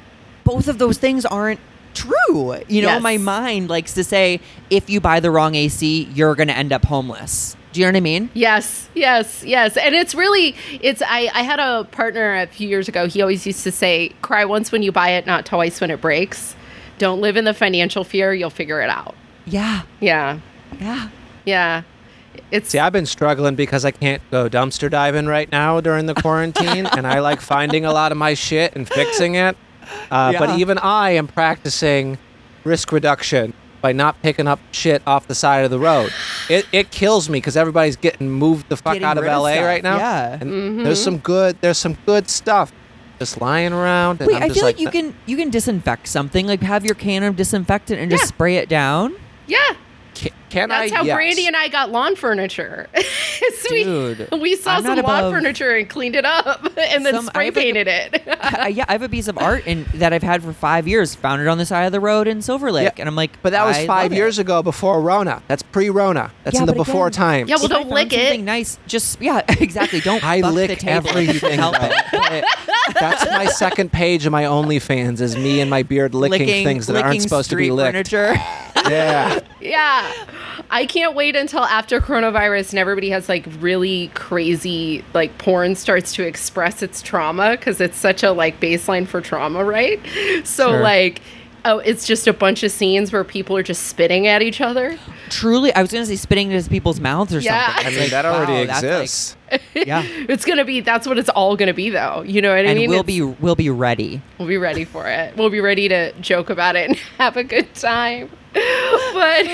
[SPEAKER 3] both of those things aren't true. You know,
[SPEAKER 1] Yes.
[SPEAKER 3] my mind likes to say if you buy the wrong AC, you're going to end up homeless. Do you know what I mean?
[SPEAKER 1] Yes, yes, yes. And it's really it's I, I had a partner a few years ago. He always used to say, cry once when you buy it, not twice when it breaks. Don't live in the financial fear, you'll figure it out.
[SPEAKER 3] Yeah,
[SPEAKER 1] Yeah.
[SPEAKER 3] yeah.
[SPEAKER 1] Yeah. It's
[SPEAKER 2] See, I've been struggling because I can't go dumpster diving right now during the quarantine, and I like finding a lot of my shit and fixing it. Uh,
[SPEAKER 3] Yeah.
[SPEAKER 2] But even I am practicing risk reduction by not picking up shit off the side of the road. It, it kills me because everybody's getting moved the fuck
[SPEAKER 3] Getting
[SPEAKER 2] out of
[SPEAKER 3] rid of
[SPEAKER 2] LA right now.
[SPEAKER 3] yeah.
[SPEAKER 2] and there's some good there's some good stuff just lying around. And
[SPEAKER 3] Wait,
[SPEAKER 2] I'm
[SPEAKER 3] I feel like, you
[SPEAKER 2] "Uh,
[SPEAKER 3] can you can disinfect something, like have your can of disinfectant and just spray it down.
[SPEAKER 1] yeah.
[SPEAKER 2] Can, can
[SPEAKER 1] That's
[SPEAKER 2] I?
[SPEAKER 1] how
[SPEAKER 2] Yes.
[SPEAKER 1] Brandie and I got lawn furniture. So we-
[SPEAKER 3] Dude,
[SPEAKER 1] we, saw
[SPEAKER 3] I'm
[SPEAKER 1] some lawn furniture and cleaned it up and then
[SPEAKER 3] Some-
[SPEAKER 1] spray
[SPEAKER 3] have like a-
[SPEAKER 1] painted it.
[SPEAKER 3] I, yeah, I have a piece of art in, that I've had for five years. Found it on the side of the road in Silver Lake,
[SPEAKER 2] Yeah,
[SPEAKER 3] and I'm like,
[SPEAKER 2] But that was
[SPEAKER 3] I
[SPEAKER 2] five years
[SPEAKER 3] it.
[SPEAKER 2] ago before Rona. That's pre-Rona. That's
[SPEAKER 3] Yeah,
[SPEAKER 2] in the before
[SPEAKER 3] again-
[SPEAKER 2] times.
[SPEAKER 1] Yeah, well, don't lick it.
[SPEAKER 3] something Nice, just yeah, exactly. Don't
[SPEAKER 2] I
[SPEAKER 3] fuck
[SPEAKER 2] lick
[SPEAKER 3] the table.
[SPEAKER 2] everything,
[SPEAKER 3] help it.
[SPEAKER 2] That's my second page of my OnlyFans is me and my beard licking, things that aren't supposed to be licked.
[SPEAKER 3] Furniture.
[SPEAKER 2] Yeah.
[SPEAKER 1] Yeah. I can't wait until after coronavirus and everybody has like really crazy like porn starts to express its trauma because it's such a like baseline for trauma, right? So
[SPEAKER 3] Sure.
[SPEAKER 1] like Oh, it's just a bunch of scenes where people are just spitting at each other.
[SPEAKER 3] Truly, I was gonna say spitting into people's mouths or
[SPEAKER 1] Yeah.
[SPEAKER 3] something.
[SPEAKER 2] I mean,
[SPEAKER 3] like,
[SPEAKER 2] that already
[SPEAKER 3] wow, that's like-
[SPEAKER 2] exists.
[SPEAKER 3] yeah,
[SPEAKER 1] It's gonna be that's what it's all gonna be though. You know what I mean?
[SPEAKER 3] and
[SPEAKER 1] mean?
[SPEAKER 3] we'll
[SPEAKER 1] It's-
[SPEAKER 3] be we'll be ready.
[SPEAKER 1] we'll be ready for it. We'll be ready to joke about it and have a good time. But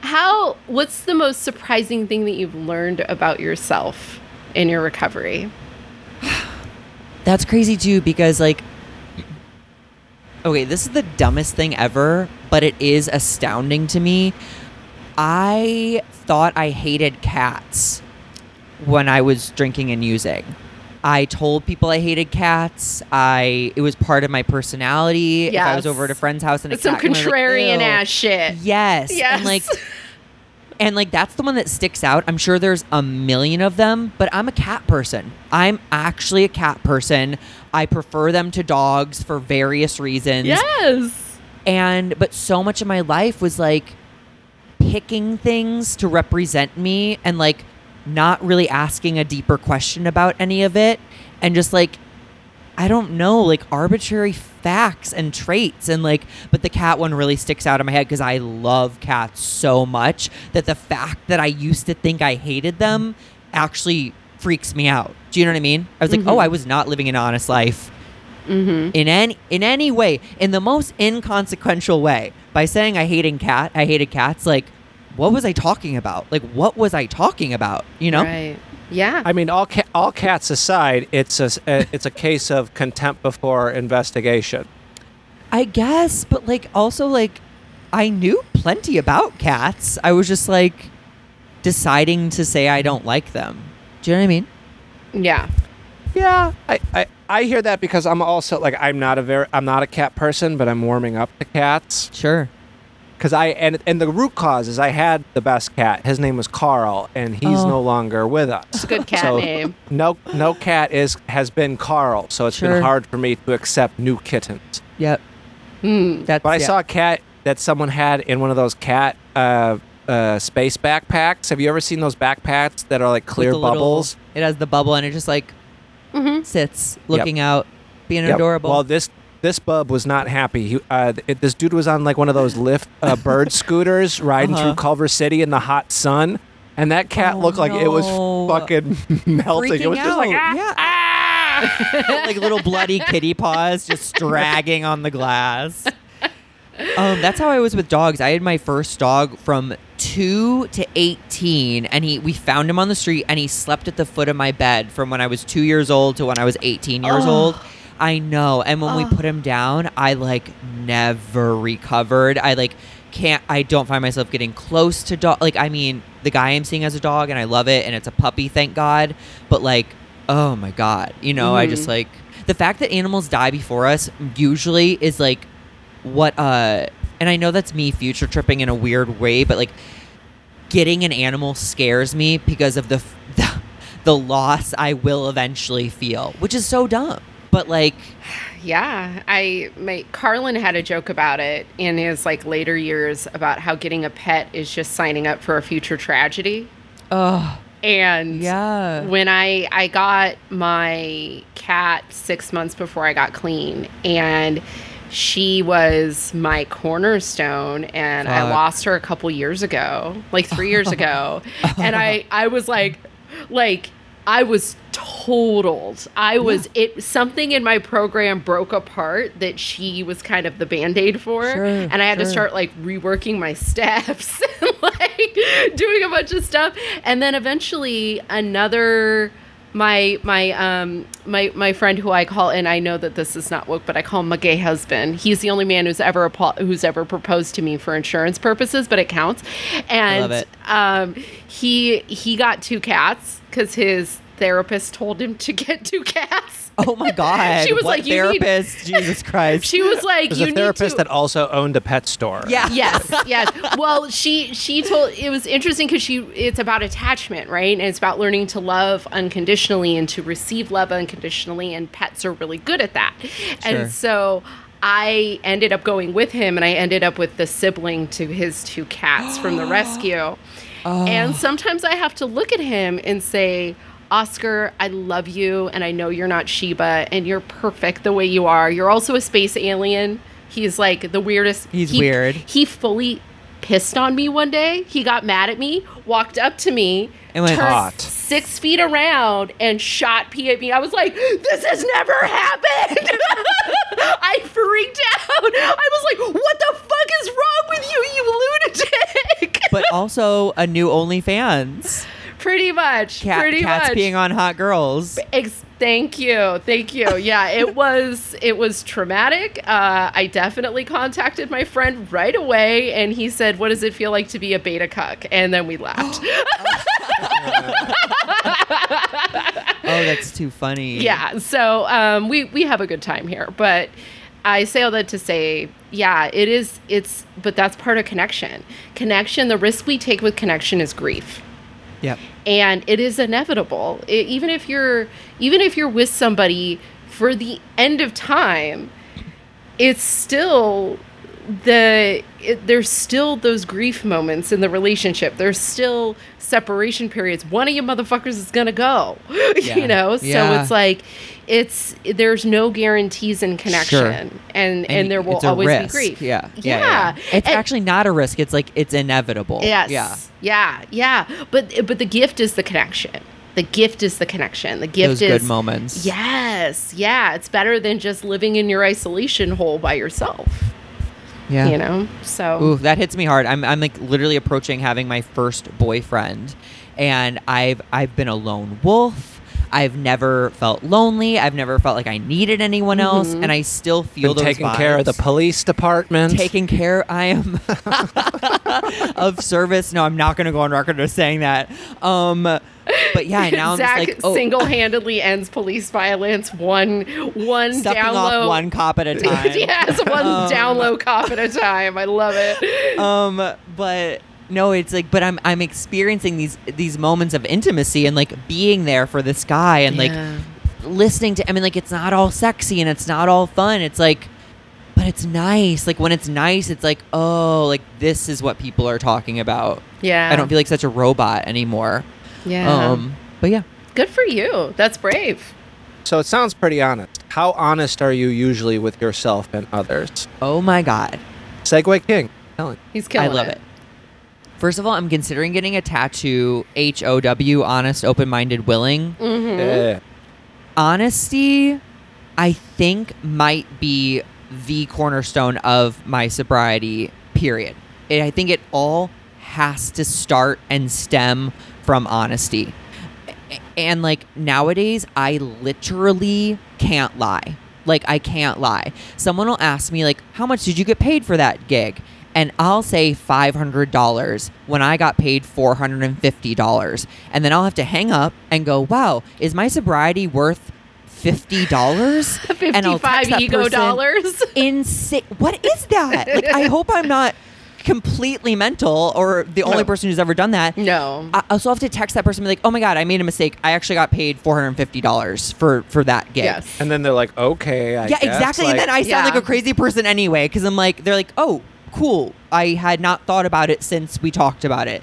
[SPEAKER 1] how what's the most surprising thing that you've learned about yourself in your recovery?
[SPEAKER 3] That's crazy too because like Okay, this is the dumbest thing ever, but it is astounding to me. I thought I hated cats when I was drinking and using. I told people I hated cats. I it was part of my personality. If I was over at a friend's house and a
[SPEAKER 1] It's some
[SPEAKER 3] I like,
[SPEAKER 1] contrarian ass shit.
[SPEAKER 3] Yes.
[SPEAKER 1] Yes.
[SPEAKER 3] And like and like that's the one that sticks out. I'm sure there's a million of them, but I'm a cat person. I'm actually a cat person. I prefer them to dogs for various reasons.
[SPEAKER 1] Yes.
[SPEAKER 3] And but so much of my life was like picking things to represent me and like not really asking a deeper question about any of it and just like I don't know, like arbitrary facts and traits. And like, but the cat one really sticks out in my head because I love cats so much that the fact that I used to think I hated them actually freaks me out. Do you know what I mean? I was like, oh, I was not living an honest life
[SPEAKER 1] Mm-hmm.
[SPEAKER 3] in any in any way, in the most inconsequential way, by saying I hated cat, I hated cats. Like, what was I talking about? Like, what was I talking about? You know?
[SPEAKER 1] Right. Yeah.
[SPEAKER 2] I mean, all ca- all cats aside, it's a s- uh, it's a case of contempt before investigation.
[SPEAKER 3] I guess, but like also like I knew plenty about cats. I was just like deciding to say I don't like them. Do you know what I mean?
[SPEAKER 1] yeah.
[SPEAKER 2] Yeah, I, I I hear that because I'm also like I'm not a very I'm not a cat person, but I'm warming up to cats
[SPEAKER 3] Sure.
[SPEAKER 2] because I and and the root cause is I had the best cat. His name was Carl, and he's
[SPEAKER 3] Oh.
[SPEAKER 2] no longer with us.
[SPEAKER 1] It's a good cat
[SPEAKER 2] So-
[SPEAKER 1] name.
[SPEAKER 2] No no cat is has been Carl, so it's
[SPEAKER 3] Sure.
[SPEAKER 2] been hard for me to accept new kittens.
[SPEAKER 3] Yep.
[SPEAKER 1] Hmm.
[SPEAKER 3] That's
[SPEAKER 2] But I
[SPEAKER 3] yeah.
[SPEAKER 2] saw a cat that someone had in one of those cat uh, uh, space backpacks. Have you ever seen those backpacks that are like
[SPEAKER 3] With
[SPEAKER 2] clear
[SPEAKER 3] the little-
[SPEAKER 2] bubbles?
[SPEAKER 3] it has the bubble and it just like
[SPEAKER 1] Mm-hmm.
[SPEAKER 3] sits looking out, being
[SPEAKER 2] Yep.
[SPEAKER 3] adorable.
[SPEAKER 2] Well, this this bub was not happy. He, uh, it, this dude was on like one of those Lyft uh, bird scooters riding
[SPEAKER 3] Uh-huh.
[SPEAKER 2] through Culver City in the hot sun, and that cat
[SPEAKER 3] Oh,
[SPEAKER 2] looked like it was fucking melting.
[SPEAKER 3] Freaking
[SPEAKER 2] it was just like
[SPEAKER 3] out.
[SPEAKER 2] ah,
[SPEAKER 3] yeah. like little bloody kitty paws just dragging on the glass. Um, that's how I was with dogs. I had my first dog from two to eighteen, and he we found him on the street, and he slept at the foot of my bed from when I was two years old to when I was eighteen years
[SPEAKER 1] Oh.
[SPEAKER 3] old. I know, and when we
[SPEAKER 1] Oh.
[SPEAKER 3] put him down, I like never recovered. I like can't. I don't find myself getting close to dog. Like I mean, the guy I'm seeing as a dog, and I love it, and it's a puppy, thank God. But like, oh my God, you know, I just
[SPEAKER 1] Mhm.
[SPEAKER 3] like the fact that animals die before us usually is like what uh and I know that's me future tripping in a weird way, but like getting an animal scares me because of the the, the loss I will eventually feel, which is so dumb. But like
[SPEAKER 1] Yeah, I my Carlin had a joke about it in his like later years about how getting a pet is just signing up for a future tragedy.
[SPEAKER 3] oh
[SPEAKER 1] And
[SPEAKER 3] yeah.
[SPEAKER 1] when I I got my cat 6 months before I got clean and she was my cornerstone and I lost her a couple years ago, like 3 years ago. And I I was like like I was totaled. I was it something in my program broke apart that she was kind of the band-aid for.
[SPEAKER 3] Sure,
[SPEAKER 1] and I had to start like reworking my steps and like doing a bunch of stuff. And then eventually another my my um my my friend who I call and I know that this is not woke but I call him my gay husband. He's the only man who's ever who's ever proposed to me for insurance purposes, but it counts. And
[SPEAKER 3] love it.
[SPEAKER 1] um he he got two cats cuz his therapist told him to get two cats.
[SPEAKER 3] Oh my god.
[SPEAKER 1] She was
[SPEAKER 3] what
[SPEAKER 1] like, "You need-"
[SPEAKER 3] therapist, Jesus Christ.
[SPEAKER 1] She was like
[SPEAKER 2] There's
[SPEAKER 1] you
[SPEAKER 2] a
[SPEAKER 1] need
[SPEAKER 2] therapist
[SPEAKER 1] to-
[SPEAKER 2] that also owned a pet store.
[SPEAKER 3] yeah.
[SPEAKER 1] yes yes well she she told it was interesting because she it's about attachment right and it's about learning to love unconditionally and to receive love unconditionally and pets are really good at that
[SPEAKER 3] Sure.
[SPEAKER 1] and so i ended up going with him and i ended up with the sibling to his two cats from the rescue Oh. and sometimes i have to look at him and say Oscar, I love you, and I know you're not Sheba, and you're perfect the way you are. You're also a space alien, He's like the weirdest.
[SPEAKER 3] He's
[SPEAKER 1] he-
[SPEAKER 3] weird.
[SPEAKER 1] He fully pissed on me one day. He got mad at me, walked up to me,
[SPEAKER 3] And went,
[SPEAKER 2] Hot.
[SPEAKER 1] six feet around, and shot pee at me. I was like, "This has never happened." I freaked out. I was like, "What the fuck is wrong with you, you lunatic?"
[SPEAKER 3] but also a new OnlyFans.
[SPEAKER 1] pretty much.
[SPEAKER 3] Cat,
[SPEAKER 1] pretty
[SPEAKER 3] cats
[SPEAKER 1] much.
[SPEAKER 3] being on hot girls.
[SPEAKER 1] Ex- thank you, thank you. Yeah, it was it was traumatic. Uh, I definitely contacted my friend right away, and he said, "What does it feel like to be a beta cuck?" And then we laughed.
[SPEAKER 3] Oh, that's too funny.
[SPEAKER 1] yeah, so um, we we have a good time here, but. I say all that to say, yeah, it is. It's, but that's part of connection. Connection. The risk we take with connection is grief.
[SPEAKER 3] Yep.
[SPEAKER 1] And it is inevitable I- even if you're even if you're with somebody for the end of time it's still the it, there's still those grief moments in the relationship there's still separation periods one of you motherfuckers is gonna go
[SPEAKER 3] Yeah.
[SPEAKER 1] you know so
[SPEAKER 3] Yeah.
[SPEAKER 1] it's like it's there's no guarantees in connection and, and there will always
[SPEAKER 3] risk.
[SPEAKER 1] be grief
[SPEAKER 3] Yeah. Yeah.
[SPEAKER 1] yeah,
[SPEAKER 3] It's
[SPEAKER 1] And-
[SPEAKER 3] actually not a risk. It's like it's inevitable.
[SPEAKER 1] Yes.
[SPEAKER 3] Yeah.
[SPEAKER 1] Yeah. Yeah. But but the gift is the connection. The gift is the connection. The gift
[SPEAKER 3] Those
[SPEAKER 1] is
[SPEAKER 3] good moments.
[SPEAKER 1] Yes. Yeah. It's better than just living in your isolation hole by yourself.
[SPEAKER 3] Yeah.
[SPEAKER 1] You know. So
[SPEAKER 3] Ooh, that hits me hard. I'm I'm like literally approaching having my first boyfriend, and I've I've been a lone wolf. I've never felt lonely. I've never felt like I needed anyone else,
[SPEAKER 1] Mhm.
[SPEAKER 3] and I still feel
[SPEAKER 2] Been
[SPEAKER 3] those
[SPEAKER 2] taking care of the police department.
[SPEAKER 3] taking care i am of service no i'm not going to go on record as saying that um but yeah now i'm
[SPEAKER 1] Zach
[SPEAKER 3] just like oh,
[SPEAKER 1] single-handedly ends police violence one one
[SPEAKER 3] stepping
[SPEAKER 1] down low.
[SPEAKER 3] one cop at a time
[SPEAKER 1] yes, one
[SPEAKER 3] Um,
[SPEAKER 1] down low cop at a time. I love it.
[SPEAKER 3] um but no it's like but i'm i'm experiencing these these moments of intimacy and like being there for this guy and like listening to i mean like it's not all sexy and it's not all fun it's like but it's nice like when it's nice it's like oh like this is what people are talking about
[SPEAKER 1] yeah.
[SPEAKER 3] i don't feel like such a robot anymore
[SPEAKER 1] Yeah.
[SPEAKER 3] um but yeah
[SPEAKER 1] Good for you. That's brave.
[SPEAKER 2] So it sounds pretty honest. How honest are you usually with yourself and others?
[SPEAKER 3] oh my god
[SPEAKER 2] Segue King. Helen.
[SPEAKER 1] He's killing
[SPEAKER 3] I love it. First of all, I'm considering getting a tattoo H O W, honest, open minded, willing.
[SPEAKER 1] Mm-hmm.
[SPEAKER 2] Yeah.
[SPEAKER 3] Honesty, I think, might be the cornerstone of my sobriety, period. It, I think it all has to start and stem from honesty. And like nowadays, I literally can't lie. Like, I can't lie. Someone will ask me, like, how much did you get paid for that gig? And I'll say $500 when I got paid $450. And then I'll have to hang up and go, wow, is my sobriety worth $50? And I'll text
[SPEAKER 1] 55
[SPEAKER 3] that
[SPEAKER 1] ego dollars.
[SPEAKER 3] Insane. What is that? Like, I hope I'm not completely mental or the only
[SPEAKER 1] No.
[SPEAKER 3] person who's ever done that.
[SPEAKER 1] No.
[SPEAKER 3] I also have to text that person and be like, "Oh my god, I made a mistake. I actually got paid four hundred and fifty dollars for for that gig."
[SPEAKER 1] Yes.
[SPEAKER 2] And then they're like, okay, I
[SPEAKER 3] yeah,
[SPEAKER 2] guess,
[SPEAKER 3] exactly. and then I sound
[SPEAKER 1] Yeah.
[SPEAKER 3] like a crazy person anyway because I'm like, they're like, "Oh, cool. I had not thought about it since we talked about it."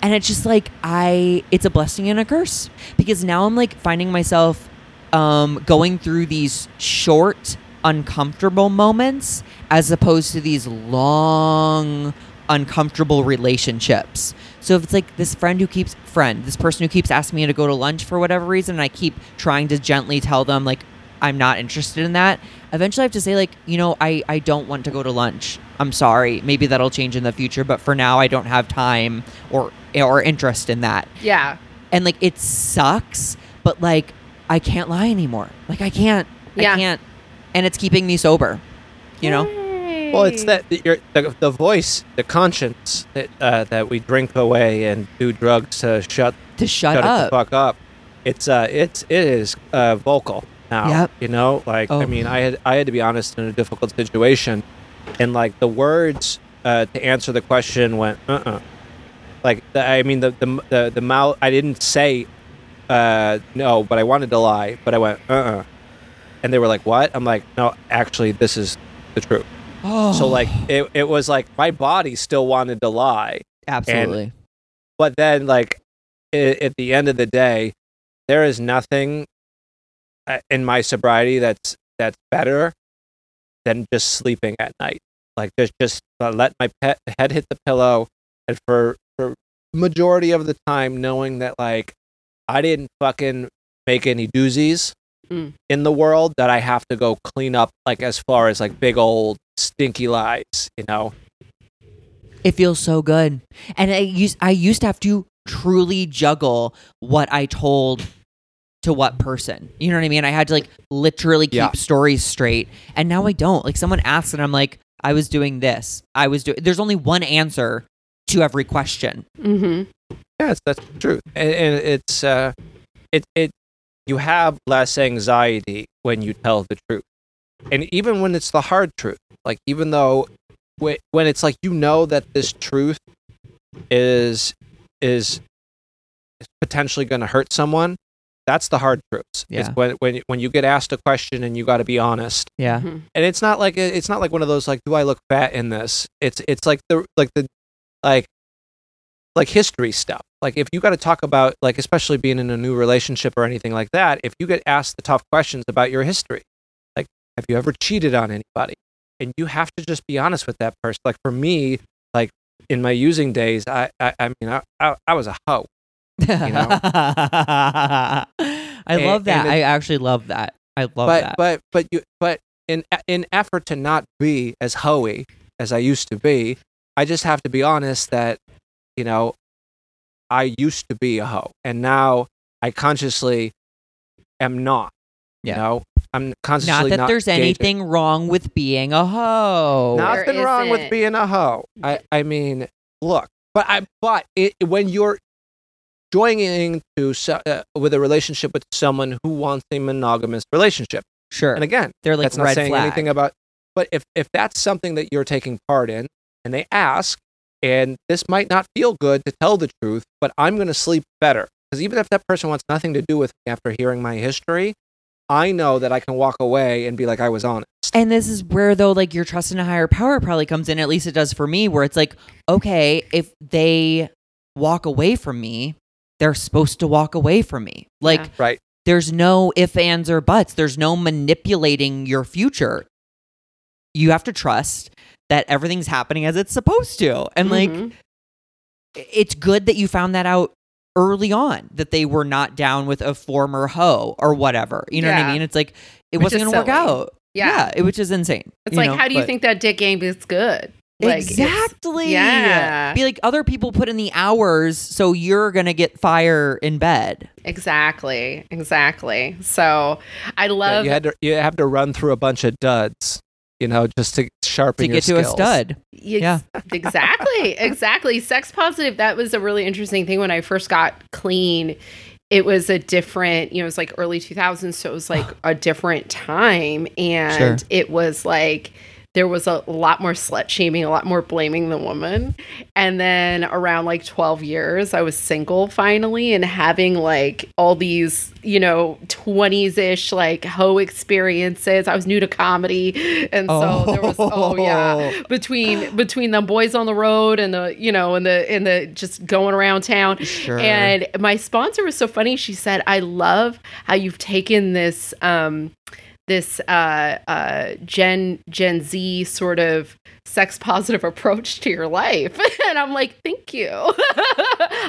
[SPEAKER 3] And it's just like I, it's a blessing and a curse because now I'm like finding myself um, going through these short, uncomfortable moments as opposed to these long, uncomfortable relationships. So if it's like this friend who keeps friend, this person who keeps asking me to go to lunch for whatever reason, and I keep trying to gently tell them like I'm not interested in that. Eventually, I have to say like, you know, I I don't want to go to lunch. I'm sorry. Maybe that'll change in the future, but for now, I don't have time or or interest in that.
[SPEAKER 1] yeah.
[SPEAKER 3] And like, it sucks, but like, I can't lie anymore. Like, I can't.
[SPEAKER 1] Yeah.
[SPEAKER 3] I can't. And it's keeping me sober. You know.
[SPEAKER 2] Well, it's that that your the, the voice, the conscience that uh, that we drink away and do drugs to shut
[SPEAKER 3] To shut,
[SPEAKER 2] shut it the
[SPEAKER 3] up.
[SPEAKER 2] fuck up. It's uh, it's it is uh, vocal now.
[SPEAKER 3] Yep.
[SPEAKER 2] You know, like I
[SPEAKER 3] Oh.
[SPEAKER 2] mean, I had I had to be honest in a difficult situation, and like the words uh, to answer the question went uh uh Like the, I mean the the the the mouth. I didn't say uh no, but I wanted to lie, but I went uh uh and they were like what? I'm like no, actually this is the truth.
[SPEAKER 3] Oh.
[SPEAKER 2] So like it it was like my body still wanted to lie
[SPEAKER 3] absolutely.
[SPEAKER 2] but then like i at the end of the day there is nothing in my sobriety that's that's better than just sleeping at night. Like just just uh, let my pet head hit the pillow, and for for majority of the time, knowing that like I didn't fucking make any doozies
[SPEAKER 1] Mm.
[SPEAKER 2] in the world that I have to go clean up, like as far as like big old stinky lies, you know.
[SPEAKER 3] It feels so good. And I used I used to have to truly juggle what I told to what person. You know what I mean? I had to like literally keep
[SPEAKER 2] Yeah.
[SPEAKER 3] stories straight. And now I don't. Like someone asks and I'm like, I was doing this. I was doing there's only one answer to every question.
[SPEAKER 1] Mm-hmm.
[SPEAKER 2] Yes, that's true, and, and it's uh, it it you have less anxiety when you tell the truth, and even when it's the hard truth, like even though when when it's like you know that this truth is is is potentially going to hurt someone, that's the hard truths. It's
[SPEAKER 3] Yeah.
[SPEAKER 2] when when when you get asked a question and you got to be honest,
[SPEAKER 3] Yeah.
[SPEAKER 1] Mm-hmm.
[SPEAKER 2] and it's not like it's not like one of those like do I look fat in this? It's it's like the like the like like history stuff. Like if you got to talk about like especially being in a new relationship or anything like that, if you get asked the tough questions about your history, like have you ever cheated on anybody? And you have to just be honest with that person. Like for me, like in my using days, I I, I mean I, I I was a hoe. Know?
[SPEAKER 3] I
[SPEAKER 2] And-
[SPEAKER 3] love that.
[SPEAKER 2] it-
[SPEAKER 3] I actually love that. I love
[SPEAKER 2] but
[SPEAKER 3] that.
[SPEAKER 2] but but you but in in effort to not be as hoey as I used to be, I just have to be honest that you know I used to be a hoe, and now I consciously am not. You
[SPEAKER 3] Yeah.
[SPEAKER 2] know, I'm consciously
[SPEAKER 3] not that
[SPEAKER 2] not
[SPEAKER 3] there's
[SPEAKER 2] gauging.
[SPEAKER 3] anything wrong with being a hoe.
[SPEAKER 2] Nothing wrong with being a hoe. I I mean, look, but I but it, when you're joining to uh, with a relationship with someone who wants a monogamous relationship,
[SPEAKER 3] sure.
[SPEAKER 2] and again,
[SPEAKER 3] They're like
[SPEAKER 2] that's not saying
[SPEAKER 3] flag.
[SPEAKER 2] anything about but if if that's something that you're taking part in and they ask and this might not feel good to tell the truth but i'm going to sleep better because even if that person wants nothing to do with me after hearing my history i know that i can walk away and be like i was honest
[SPEAKER 3] And this is where though like your trust in a higher power probably comes in, at least it does for me, where it's like, okay, if they walk away from me, they're supposed to walk away from me. Like
[SPEAKER 1] Yeah.
[SPEAKER 2] right
[SPEAKER 3] there's no if, ands, or buts. There's no manipulating your future. You have to trust that everything's happening as it's supposed to. And like
[SPEAKER 1] Mhm.
[SPEAKER 3] it's good that you found that out early on that they were not down with a former hoe or whatever. You know what I mean? It's like it
[SPEAKER 1] Which
[SPEAKER 3] wasn't going to work out.
[SPEAKER 1] yeah.
[SPEAKER 3] it- which is insane.
[SPEAKER 1] It's like,
[SPEAKER 3] know,
[SPEAKER 1] how do you
[SPEAKER 3] but-
[SPEAKER 1] think that dick game is good? Like,
[SPEAKER 3] exactly.
[SPEAKER 1] yeah.
[SPEAKER 3] Be like other people put in the hours, so you're gonna get fire in bed.
[SPEAKER 1] Exactly. Exactly. So I
[SPEAKER 2] Yeah,
[SPEAKER 1] love
[SPEAKER 2] you had to you have to run through a bunch of duds you know just to sharpen
[SPEAKER 3] To
[SPEAKER 2] your
[SPEAKER 3] get to a stud. Yeah.
[SPEAKER 1] exactly. Exactly. Sex positive, that was a really interesting thing when I first got clean. It was a different, you know, it was like early 2000s. So it was like a different time. And
[SPEAKER 3] Sure.
[SPEAKER 1] it was like, there was a lot more slut shaming, a lot more blaming the woman. And then around like 12 years, I was single finally and having like all these, you know, 20s ish like hoe experiences. I was new to comedy. And so there was, oh yeah, between between the boys on the road and the, you know, and the, and the just going around town.
[SPEAKER 3] Sure.
[SPEAKER 1] And my sponsor was so funny. She said, I love how you've taken this, um, this uh, uh, Gen Gen Z sort of sex positive approach to your life, and I'm like, thank you.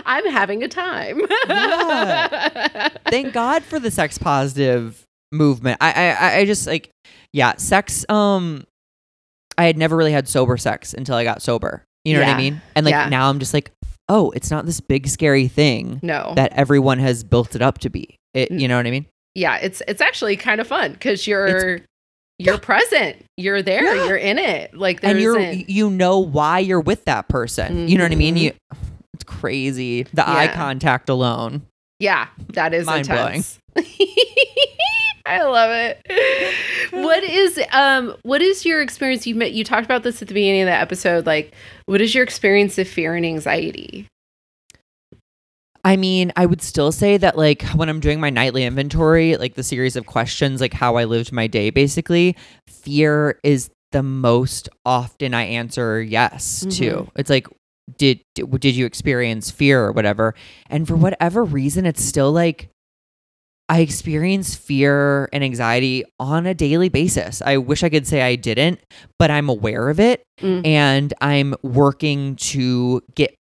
[SPEAKER 1] I'm having a time.
[SPEAKER 3] Yeah. Thank God for the sex positive movement. I, I I- just like yeah, sex um I had never really had sober sex until I got sober. You know what I mean? And like
[SPEAKER 1] Yeah.
[SPEAKER 3] now I'm just like, oh, it's not this big scary thing
[SPEAKER 1] no,
[SPEAKER 3] that everyone has built it up to be. It, you know what I mean?
[SPEAKER 1] Yeah, it's it's actually kind of fun because you're you're present, you're there,
[SPEAKER 3] Yeah.
[SPEAKER 1] you're in it. Like
[SPEAKER 3] and you're
[SPEAKER 1] isn't-
[SPEAKER 3] you know why you're with that person. You know what I mean?
[SPEAKER 1] Mhm.
[SPEAKER 3] You it's crazy. The eye contact alone.
[SPEAKER 1] Yeah, that is
[SPEAKER 3] Mind-blowing.
[SPEAKER 1] I love it. What is um what is your experience you met you talked about this at the beginning of the episode like what is your experience of fear and anxiety?
[SPEAKER 3] I mean, I would still say that like when I'm doing my nightly inventory, like the series of questions, like how I lived my day, basically, fear is the most often I answer yes to.
[SPEAKER 1] Mhm.
[SPEAKER 3] It's like, did, did did you experience fear or whatever? And for whatever reason, it's still like I experience fear and anxiety on a daily basis. I wish I could say I didn't, but I'm aware of it
[SPEAKER 1] Mm.
[SPEAKER 3] and I'm working to get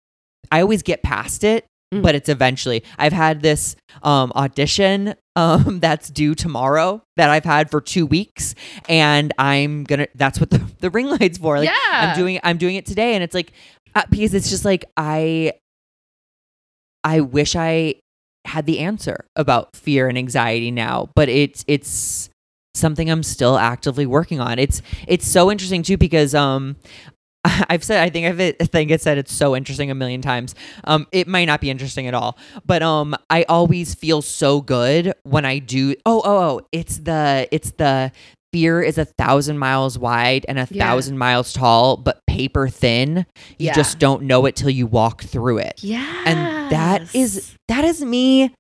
[SPEAKER 3] I always get past it,
[SPEAKER 1] Mm.
[SPEAKER 3] but it's eventually. I've had this um audition um that's due tomorrow that I've had for 2 weeks and I'm to that's what the, the ring light's for. Like
[SPEAKER 1] yeah.
[SPEAKER 3] I'm doing I'm doing it today and it's like uh, because it's just like I I wish I had the answer about fear and anxiety now, but it's it's something I'm still actively working on. It's it's so interesting too because um I've said I think I've I think it said it's so interesting a million times. Um it might not be interesting at all, but um I always feel so good when I do Oh, oh, oh, it's the it's the fear is a thousand miles wide and a
[SPEAKER 1] Yeah.
[SPEAKER 3] thousand miles tall, but paper thin. You
[SPEAKER 1] Yeah.
[SPEAKER 3] just don't know it till you walk through it.
[SPEAKER 1] yeah.
[SPEAKER 3] And that is that is me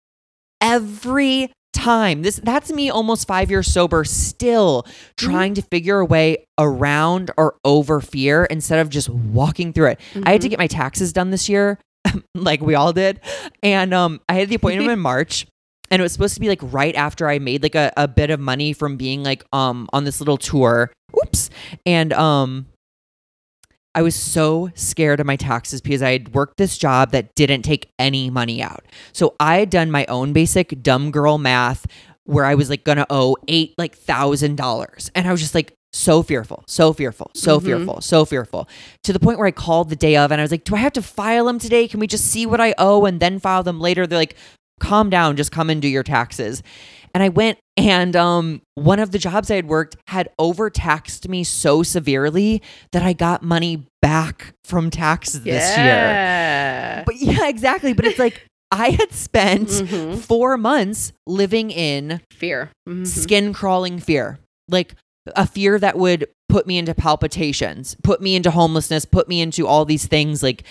[SPEAKER 3] every time. This that's me almost 5 years sober still trying to figure a way around or over fear instead of just walking through it. I had to get my taxes done this year like we all did. And um I had the appointment in March and it was supposed to be like right after I made like a, a bit of money from being like um on this little tour. Oops. And um I was so scared of my taxes because I had worked this job that didn't take any money out. So I had done my own basic dumb girl math where I was like gonna owe eight like thousand dollars. And I was just like so fearful, so fearful, so
[SPEAKER 1] Mhm.
[SPEAKER 3] fearful, so fearful. To the point where I called the day of and I was like, Do I have to file them today? Can we just see what I owe and then file them later? They're like, calm down, just come and do your taxes. And I went and um one of the jobs I had worked had overtaxed me so severely that I got money back from taxes this year.
[SPEAKER 1] yeah.
[SPEAKER 3] But yeah, exactly. But it's like I had spent
[SPEAKER 1] Mhm.
[SPEAKER 3] four months living in
[SPEAKER 1] fear. Mhm.
[SPEAKER 3] skin crawling fear. Like a fear that would put me into palpitations, put me into homelessness, put me into all these things. Like,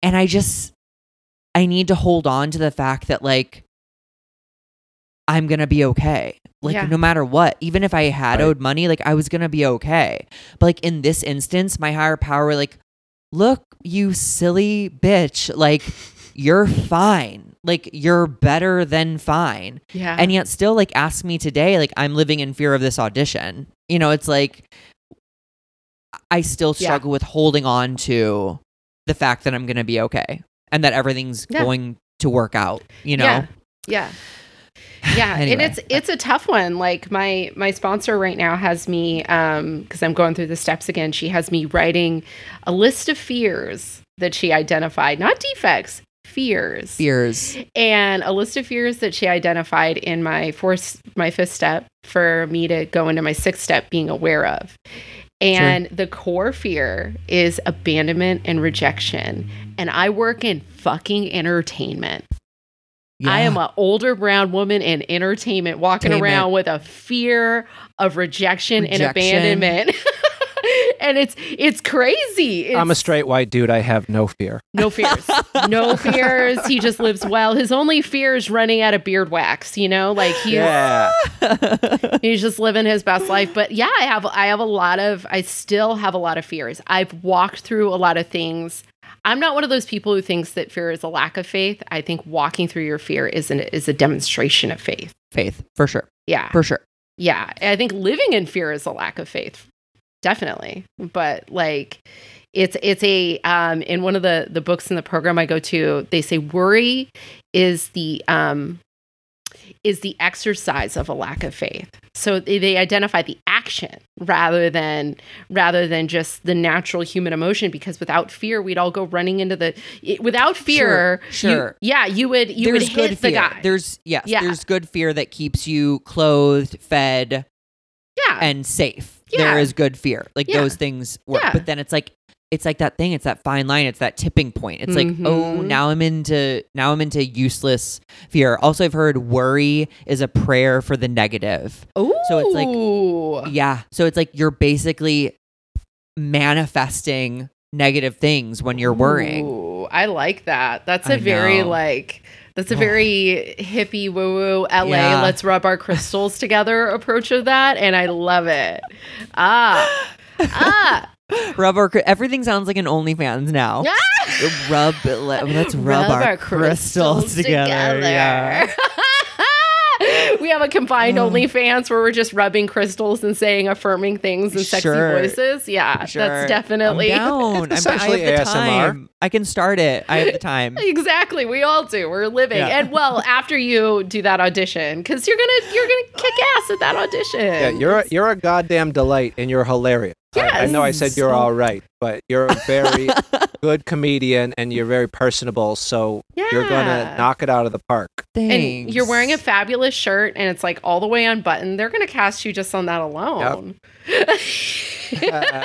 [SPEAKER 3] and I just, I need to hold on to the fact that, like, I'm going to be okay. Like,
[SPEAKER 1] Yeah.
[SPEAKER 3] no matter what, even if I had
[SPEAKER 2] Right.
[SPEAKER 3] owed money, like, I was going to be okay. But, like, in this instance, my higher power, like, look, you silly bitch. Like, you're fine. Like, you're better than fine
[SPEAKER 1] Yeah.
[SPEAKER 3] and yet still like ask me today like i'm living in fear of this audition you know it's like i still
[SPEAKER 1] Yeah.
[SPEAKER 3] struggle with holding on to the fact that i'm gonna be okay and that everything's
[SPEAKER 1] Yeah.
[SPEAKER 3] going to work out you know
[SPEAKER 1] Yeah. Yeah. Yeah, and
[SPEAKER 3] Anyway.
[SPEAKER 1] it's it's a tough one. Like my my sponsor right now has me um because I'm going through the steps again. She has me writing a list of fears that she identified, not defects, fears.
[SPEAKER 3] fears
[SPEAKER 1] and a list of fears that she identified in my fourth my fifth step for me to go into my sixth step being aware of and the core fear is abandonment and rejection and i work in fucking entertainment i am an older brown woman in entertainment walking around with a fear of rejection, and abandonment and it's it's crazy
[SPEAKER 2] I'm a straight white dude. I have no fear.
[SPEAKER 1] no fears. No fears. He just lives well. His only fear is running out of beard wax, you know? Like he's
[SPEAKER 2] Yeah.
[SPEAKER 1] he's just living his best life. But yeah, I have I have a lot of I still have a lot of fears. I've walked through a lot of things. I'm not one of those people who thinks that fear is a lack of faith. I think walking through your fear is an, is a demonstration of faith.
[SPEAKER 3] faith for sure
[SPEAKER 1] Yeah.
[SPEAKER 3] for sure
[SPEAKER 1] Yeah. I think living in fear is a lack of faith. Definitely. But like it's it's a um in one of the the books in the program I go to, they say worry is the um is the exercise of a lack of faith. So they, they identify the action rather than rather than just the natural human emotion because without fear we'd all go running into the it- without fear
[SPEAKER 3] Sure,
[SPEAKER 1] you- yeah you would you
[SPEAKER 3] there's
[SPEAKER 1] would
[SPEAKER 3] good
[SPEAKER 1] hit the
[SPEAKER 3] fear
[SPEAKER 1] guy
[SPEAKER 3] there's yes
[SPEAKER 1] Yeah.
[SPEAKER 3] there's good fear that keeps you clothed fed
[SPEAKER 1] yeah
[SPEAKER 3] and safe.
[SPEAKER 1] Yeah.
[SPEAKER 3] There is good fear. Like
[SPEAKER 1] Yeah.
[SPEAKER 3] those things work. But then it's like it's like that thing, it's that fine line, it's that tipping point. It's like, oh,
[SPEAKER 1] Mhm.
[SPEAKER 3] now I'm into now I'm into useless fear. Also I've heard worry is a prayer for the negative.
[SPEAKER 1] Ooh.
[SPEAKER 3] So it's like- Yeah. So it's like you're basically manifesting negative things when you're worrying.
[SPEAKER 1] Ooh, I like that. That's a
[SPEAKER 3] I
[SPEAKER 1] very
[SPEAKER 3] know.
[SPEAKER 1] like that's a very hippie woo woo LA.
[SPEAKER 3] Yeah.
[SPEAKER 1] Let's rub our crystals together approach of that, and I love it. Ah, ah,
[SPEAKER 3] Rub our everything sounds like an OnlyFans now. Rub let's rub, our, crystals, together. Yeah.
[SPEAKER 1] we have a combined
[SPEAKER 3] Oh.
[SPEAKER 1] OnlyFans where we're just rubbing crystals and saying affirming things in sexy
[SPEAKER 3] Sure.
[SPEAKER 1] voices. Yeah,
[SPEAKER 3] Sure.
[SPEAKER 1] that's definitely
[SPEAKER 3] I'm down. I'm,
[SPEAKER 2] essentially
[SPEAKER 3] I have the
[SPEAKER 2] ASMR.
[SPEAKER 3] time. I can start it. I have the time.
[SPEAKER 1] Exactly, we all do. We're living,
[SPEAKER 3] Yeah.
[SPEAKER 1] and well, after you do that audition, because you're gonna you're gonna kick ass at that audition.
[SPEAKER 2] Yeah, you're a, you're a goddamn delight, and you're hilarious. I, I know I said you're all right, but you're a very good comedian, and you're very personable. So you're gonna knock it out of the park.
[SPEAKER 1] and you're wearing a fabulous shirt, and it's like all the way unbuttoned. They're gonna cast you just on that alone.
[SPEAKER 2] Uh,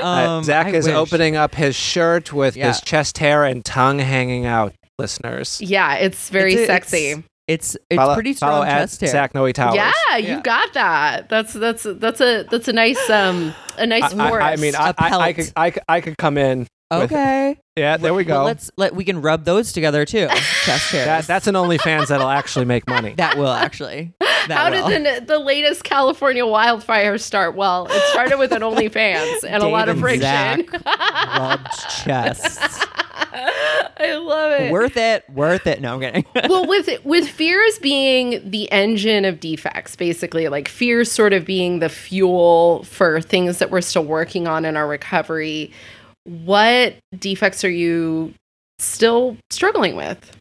[SPEAKER 3] Um,
[SPEAKER 2] Zach
[SPEAKER 3] I
[SPEAKER 2] is
[SPEAKER 3] wish.
[SPEAKER 2] opening up his shirt with
[SPEAKER 3] Yeah.
[SPEAKER 2] his chest hair and tongue hanging out. Listeners,
[SPEAKER 1] yeah, it's very
[SPEAKER 3] It's-
[SPEAKER 1] sexy.
[SPEAKER 3] It's it's, it's
[SPEAKER 2] follow,
[SPEAKER 3] pretty strong
[SPEAKER 2] at
[SPEAKER 3] chest hair.
[SPEAKER 2] Zach Noe Towers.
[SPEAKER 1] Yeah,
[SPEAKER 3] Yeah.
[SPEAKER 1] you got that. That's that's that's a that's a nice um a nice
[SPEAKER 2] I,
[SPEAKER 1] forest.
[SPEAKER 2] I, I mean, I,
[SPEAKER 3] A
[SPEAKER 2] I, I,
[SPEAKER 3] pelt.
[SPEAKER 2] could, I, could, I could come in. with-
[SPEAKER 3] Okay.
[SPEAKER 2] Yeah, there we
[SPEAKER 3] Well,
[SPEAKER 2] go.
[SPEAKER 3] let's let we can rub those together too. Chest hair.
[SPEAKER 2] That, that's an OnlyFans that'll actually make money.
[SPEAKER 3] that will actually. That
[SPEAKER 1] How
[SPEAKER 3] will.
[SPEAKER 1] did the the latest California wildfire start? Well, it started with an OnlyFans and a lot of
[SPEAKER 3] and
[SPEAKER 1] friction.
[SPEAKER 3] Zach rubbed chests?
[SPEAKER 1] I love it.
[SPEAKER 3] Worth it. Worth it. No, I'm kidding.
[SPEAKER 1] well, with with fears being the engine of defects, basically, like fears sort of being the fuel for things that we're still working on in our recovery. What defects are you still struggling with?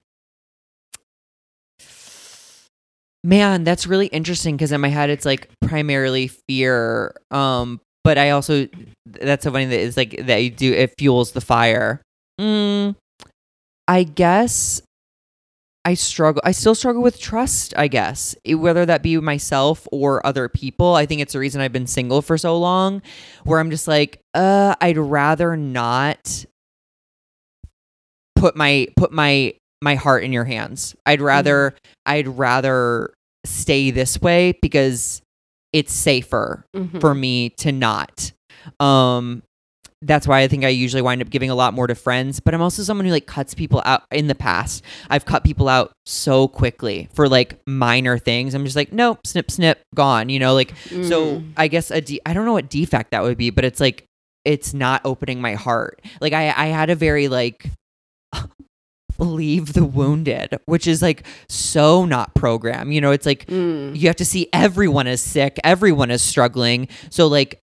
[SPEAKER 3] Man, that's really interesting because in my head it's like primarily fear. Um, but I also that's so funny that it's like that you do it fuels the fire. Mm, I guess I struggle. I still struggle with trust. I guess whether that be myself or other people. I think it's the reason I've been single for so long, where I'm just like, uh, I'd rather not put my put my my heart in your hands. I'd rather I'd rather stay this way because it's safer
[SPEAKER 1] Mhm.
[SPEAKER 3] for me to not. Um that's why I think I usually wind up giving a lot more to friends, but I'm also someone who like cuts people out in the past. I've cut people out so quickly for like minor things. I'm just like, nope, snip snip, gone, you know, like so
[SPEAKER 1] Mm.
[SPEAKER 3] I guess a de- I don't know what defect that would be, but it's like it's not opening my heart. Like I I had a very like leave the wounded, which is like so not program. You know, it's like
[SPEAKER 1] Mm.
[SPEAKER 3] you have to see everyone is sick, everyone is struggling. So like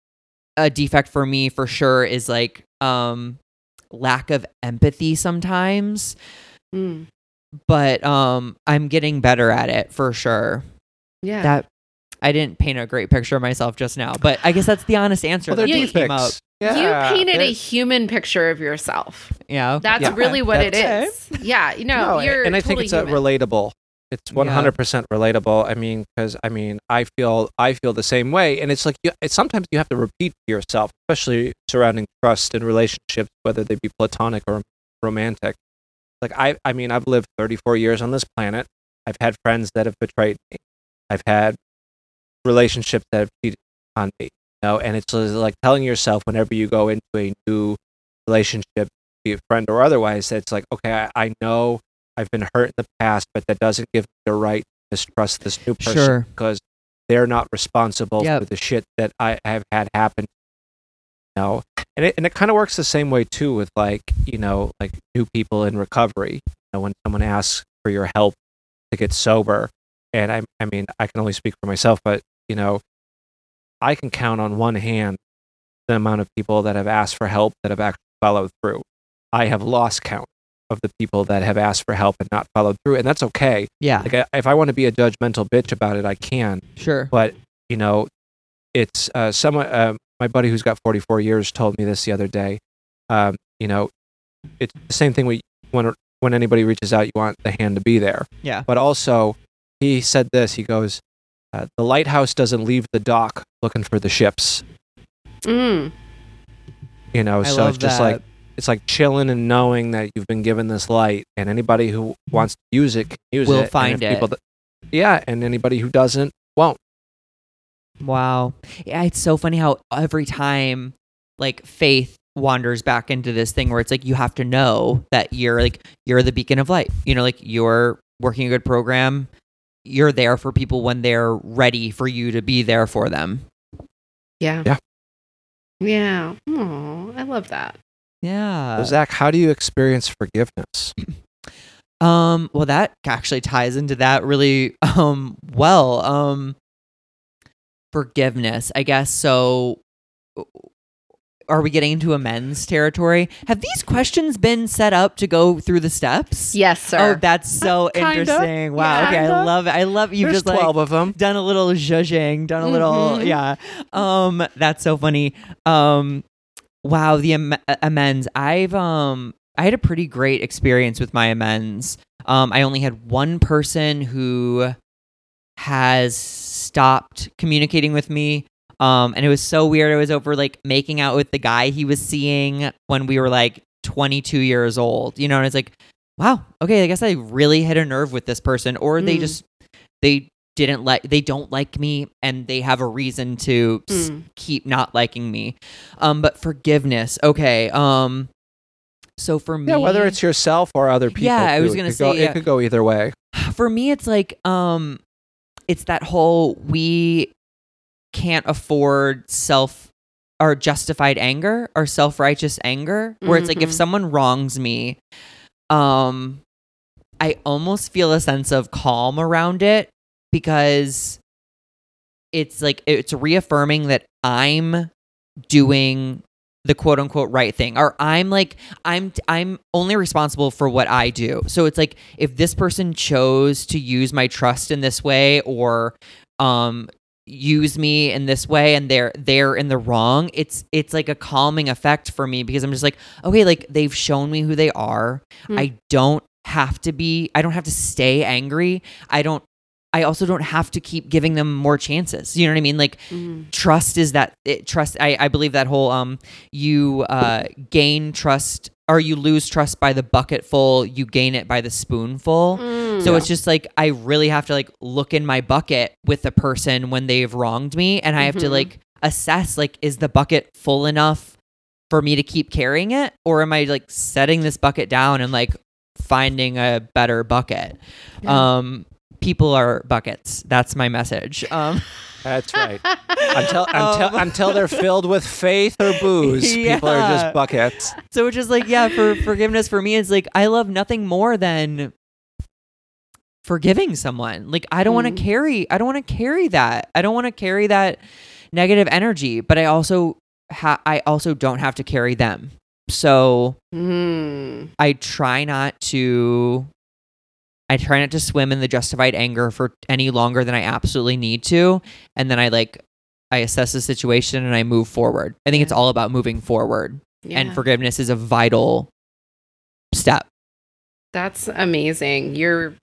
[SPEAKER 3] a defect for me for sure is like um lack of empathy sometimes,
[SPEAKER 1] Mm.
[SPEAKER 3] but um I'm getting better at it for sure.
[SPEAKER 1] Yeah.
[SPEAKER 3] That I didn't paint a great picture of myself just now, but I guess that's the honest answer.
[SPEAKER 2] Well, they're
[SPEAKER 3] that came up.
[SPEAKER 2] Yeah,
[SPEAKER 1] you painted a human picture of yourself.
[SPEAKER 3] Yeah.
[SPEAKER 1] That's
[SPEAKER 3] yeah.
[SPEAKER 1] really what it
[SPEAKER 3] That's
[SPEAKER 1] is. Yeah, you know,
[SPEAKER 2] No,
[SPEAKER 1] you're
[SPEAKER 2] and I think it's a relatable. It's one hundred percent relatable. I mean, because I mean, I feel I feel the same way, and it's like you, it's, sometimes you have to repeat to yourself, especially surrounding trust and relationships, whether they be platonic or romantic. Like I, I mean, I've lived thirty four years on this planet. I've had friends that have betrayed me. I've had relationships that have cheated on me. You know, and it's like telling yourself whenever you go into a new relationship, be a friend or otherwise, that it's like, okay, I, I know I've been hurt in the past, but that doesn't give me the right to mistrust this new person
[SPEAKER 3] Sure.
[SPEAKER 2] because they're not responsible
[SPEAKER 3] Yep.
[SPEAKER 2] for the shit that I have had happen. You know, and it and it kind of works the same way too with like you know like new people in recovery. You know, when someone asks for your help to get sober, and I I mean I can only speak for myself, but you know, I can count on one hand the amount of people that have asked for help that have actually followed through. I have lost count of the people that have asked for help and not followed through, and that's okay.
[SPEAKER 3] Yeah.
[SPEAKER 2] Like, I, if I want to be a judgmental bitch about it, I can.
[SPEAKER 3] Sure.
[SPEAKER 2] But you know, it's uh, someone. Uh, my buddy who's got 44 years told me this the other day. Um, you know, it's the same thing we, when when anybody reaches out, you want the hand to be there.
[SPEAKER 3] Yeah.
[SPEAKER 2] But also, he said this. He goes, uh, "The lighthouse doesn't leave the dock looking for the ships."
[SPEAKER 1] Mm.
[SPEAKER 2] You know,
[SPEAKER 3] I
[SPEAKER 2] so it's just
[SPEAKER 3] that.
[SPEAKER 2] like it's like chilling and knowing that you've been given this light, and anybody who wants to use it can use
[SPEAKER 3] Will
[SPEAKER 2] it. and
[SPEAKER 3] find it.
[SPEAKER 2] people that- yeah, and anybody who doesn't won't.
[SPEAKER 3] Wow. Yeah, it's so funny how every time like faith wanders back into this thing where it's like you have to know that you're like you're the beacon of light. You know, like you're working a good program. You're there for people when they're ready for you to be there for them.
[SPEAKER 1] Yeah.
[SPEAKER 2] Yeah.
[SPEAKER 1] Yeah. Oh, I love that.
[SPEAKER 3] Yeah.
[SPEAKER 2] So Zach, how do you experience forgiveness?
[SPEAKER 3] Um, well, that actually ties into that really um well. Um, forgiveness, I guess. So, are we getting into amends territory? Have these questions been set up to go through the steps?
[SPEAKER 1] Yes, sir.
[SPEAKER 3] Oh, that's so
[SPEAKER 2] Kinda.
[SPEAKER 3] interesting. Wow.
[SPEAKER 1] Yeah.
[SPEAKER 3] okay, I love it. I love you've
[SPEAKER 2] There's
[SPEAKER 3] just like
[SPEAKER 2] 12 of them.
[SPEAKER 3] done a little zhuzhing, done a little
[SPEAKER 1] Mhm.
[SPEAKER 3] yeah. Um that's so funny. Um wow, the am- amends. I've um I had a pretty great experience with my amends. Um I only had one person who has stopped communicating with me. Um and it was so weird. I was over like making out with the guy he was seeing when we were like 22 years old. You know, and it's like wow, okay, I guess I really hit a nerve with this person or they
[SPEAKER 1] Mm.
[SPEAKER 3] just they didn't like they don't like me and they have a reason to s-
[SPEAKER 1] Mm.
[SPEAKER 3] keep not liking me. Um but forgiveness. Okay. Um so for me
[SPEAKER 2] Yeah, whether it's yourself or other people.
[SPEAKER 3] Yeah, I was.
[SPEAKER 2] It
[SPEAKER 3] gonna
[SPEAKER 2] could go-
[SPEAKER 3] say, yeah.
[SPEAKER 2] it could go either way.
[SPEAKER 3] for me it's like um it's that whole we can't afford self or justified anger or self-righteous anger where it's like if
[SPEAKER 1] Mhm.
[SPEAKER 3] someone wrongs me um i almost feel a sense of calm around it because it's like it's reaffirming that i'm doing the quote unquote right thing or i'm like i'm i'm only responsible for what i do. So it's like if this person chose to use my trust in this way or um use me in this way and they're they're in the wrong it's it's like a calming effect for me because i'm just like okay like they've shown me who they are.
[SPEAKER 1] Hmm.
[SPEAKER 3] i don't have to be i don't have to stay angry. I don't i also don't have to keep giving them more chances you know what i mean like
[SPEAKER 1] Mhm.
[SPEAKER 3] trust is that it, trust I, I believe that whole um you uh gain trust or you lose trust by the bucketful you gain it by the spoonful
[SPEAKER 1] Mm.
[SPEAKER 3] so it's just like i really have to like look in my bucket with a person when they've wronged me and i have to
[SPEAKER 1] Mhm.
[SPEAKER 3] like assess like is the bucket full enough for me to keep carrying it or am i like setting this bucket down and like finding a better bucket
[SPEAKER 1] Yeah.
[SPEAKER 3] um people are buckets that's my message um
[SPEAKER 2] That's right. until until
[SPEAKER 3] Um,
[SPEAKER 2] until they're filled with faith or booze, people are just buckets.
[SPEAKER 3] So it's just like, yeah, for forgiveness for me, it's like I love nothing more than forgiving someone. Like I don't want
[SPEAKER 1] Mm.
[SPEAKER 3] to carry, I don't want to carry that. I don't want to carry that negative energy, but I also ha- I also don't have to carry them. So
[SPEAKER 1] Mm.
[SPEAKER 3] I try not to I try not to swim in the justified anger for any longer than I absolutely need to, and then I like I assess the situation and I move forward. I think it's all about moving forward
[SPEAKER 1] Yeah.
[SPEAKER 3] and forgiveness is a vital step.
[SPEAKER 1] That's amazing. You're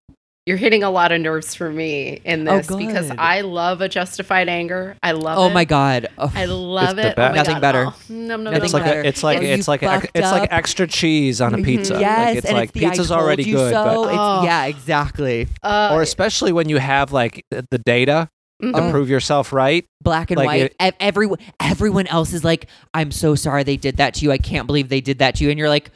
[SPEAKER 1] you're hitting a lot of nerves for me in
[SPEAKER 3] Oh,
[SPEAKER 1] this because. I love a justified anger. I love it.
[SPEAKER 3] Oh
[SPEAKER 1] it.
[SPEAKER 3] my god. Oh,
[SPEAKER 1] I love it. Oh.
[SPEAKER 3] Nothing
[SPEAKER 1] God.
[SPEAKER 3] better.
[SPEAKER 1] Oh, nom, nom,
[SPEAKER 3] Nothing
[SPEAKER 2] It's like
[SPEAKER 3] better.
[SPEAKER 2] a, it's like
[SPEAKER 3] Are
[SPEAKER 2] it's like ex-
[SPEAKER 3] fucked
[SPEAKER 2] it's like extra cheese on a
[SPEAKER 1] Mhm.
[SPEAKER 2] pizza.
[SPEAKER 3] yes,
[SPEAKER 2] like it's
[SPEAKER 3] and
[SPEAKER 2] like
[SPEAKER 3] it's the I
[SPEAKER 2] pizza's
[SPEAKER 3] told
[SPEAKER 2] already
[SPEAKER 3] you
[SPEAKER 2] good,
[SPEAKER 3] so.
[SPEAKER 2] but
[SPEAKER 3] It's-
[SPEAKER 1] Oh.
[SPEAKER 3] yeah, exactly.
[SPEAKER 1] Uh,
[SPEAKER 2] or especially when you have like the the data to
[SPEAKER 1] mhm.
[SPEAKER 3] Oh.
[SPEAKER 2] prove yourself right.
[SPEAKER 3] Black and
[SPEAKER 2] Like
[SPEAKER 3] white.
[SPEAKER 2] it-
[SPEAKER 3] Ev- everyone, everyone else is like, "I'm so sorry they did that to you. I can't believe they did that to you." And you're like,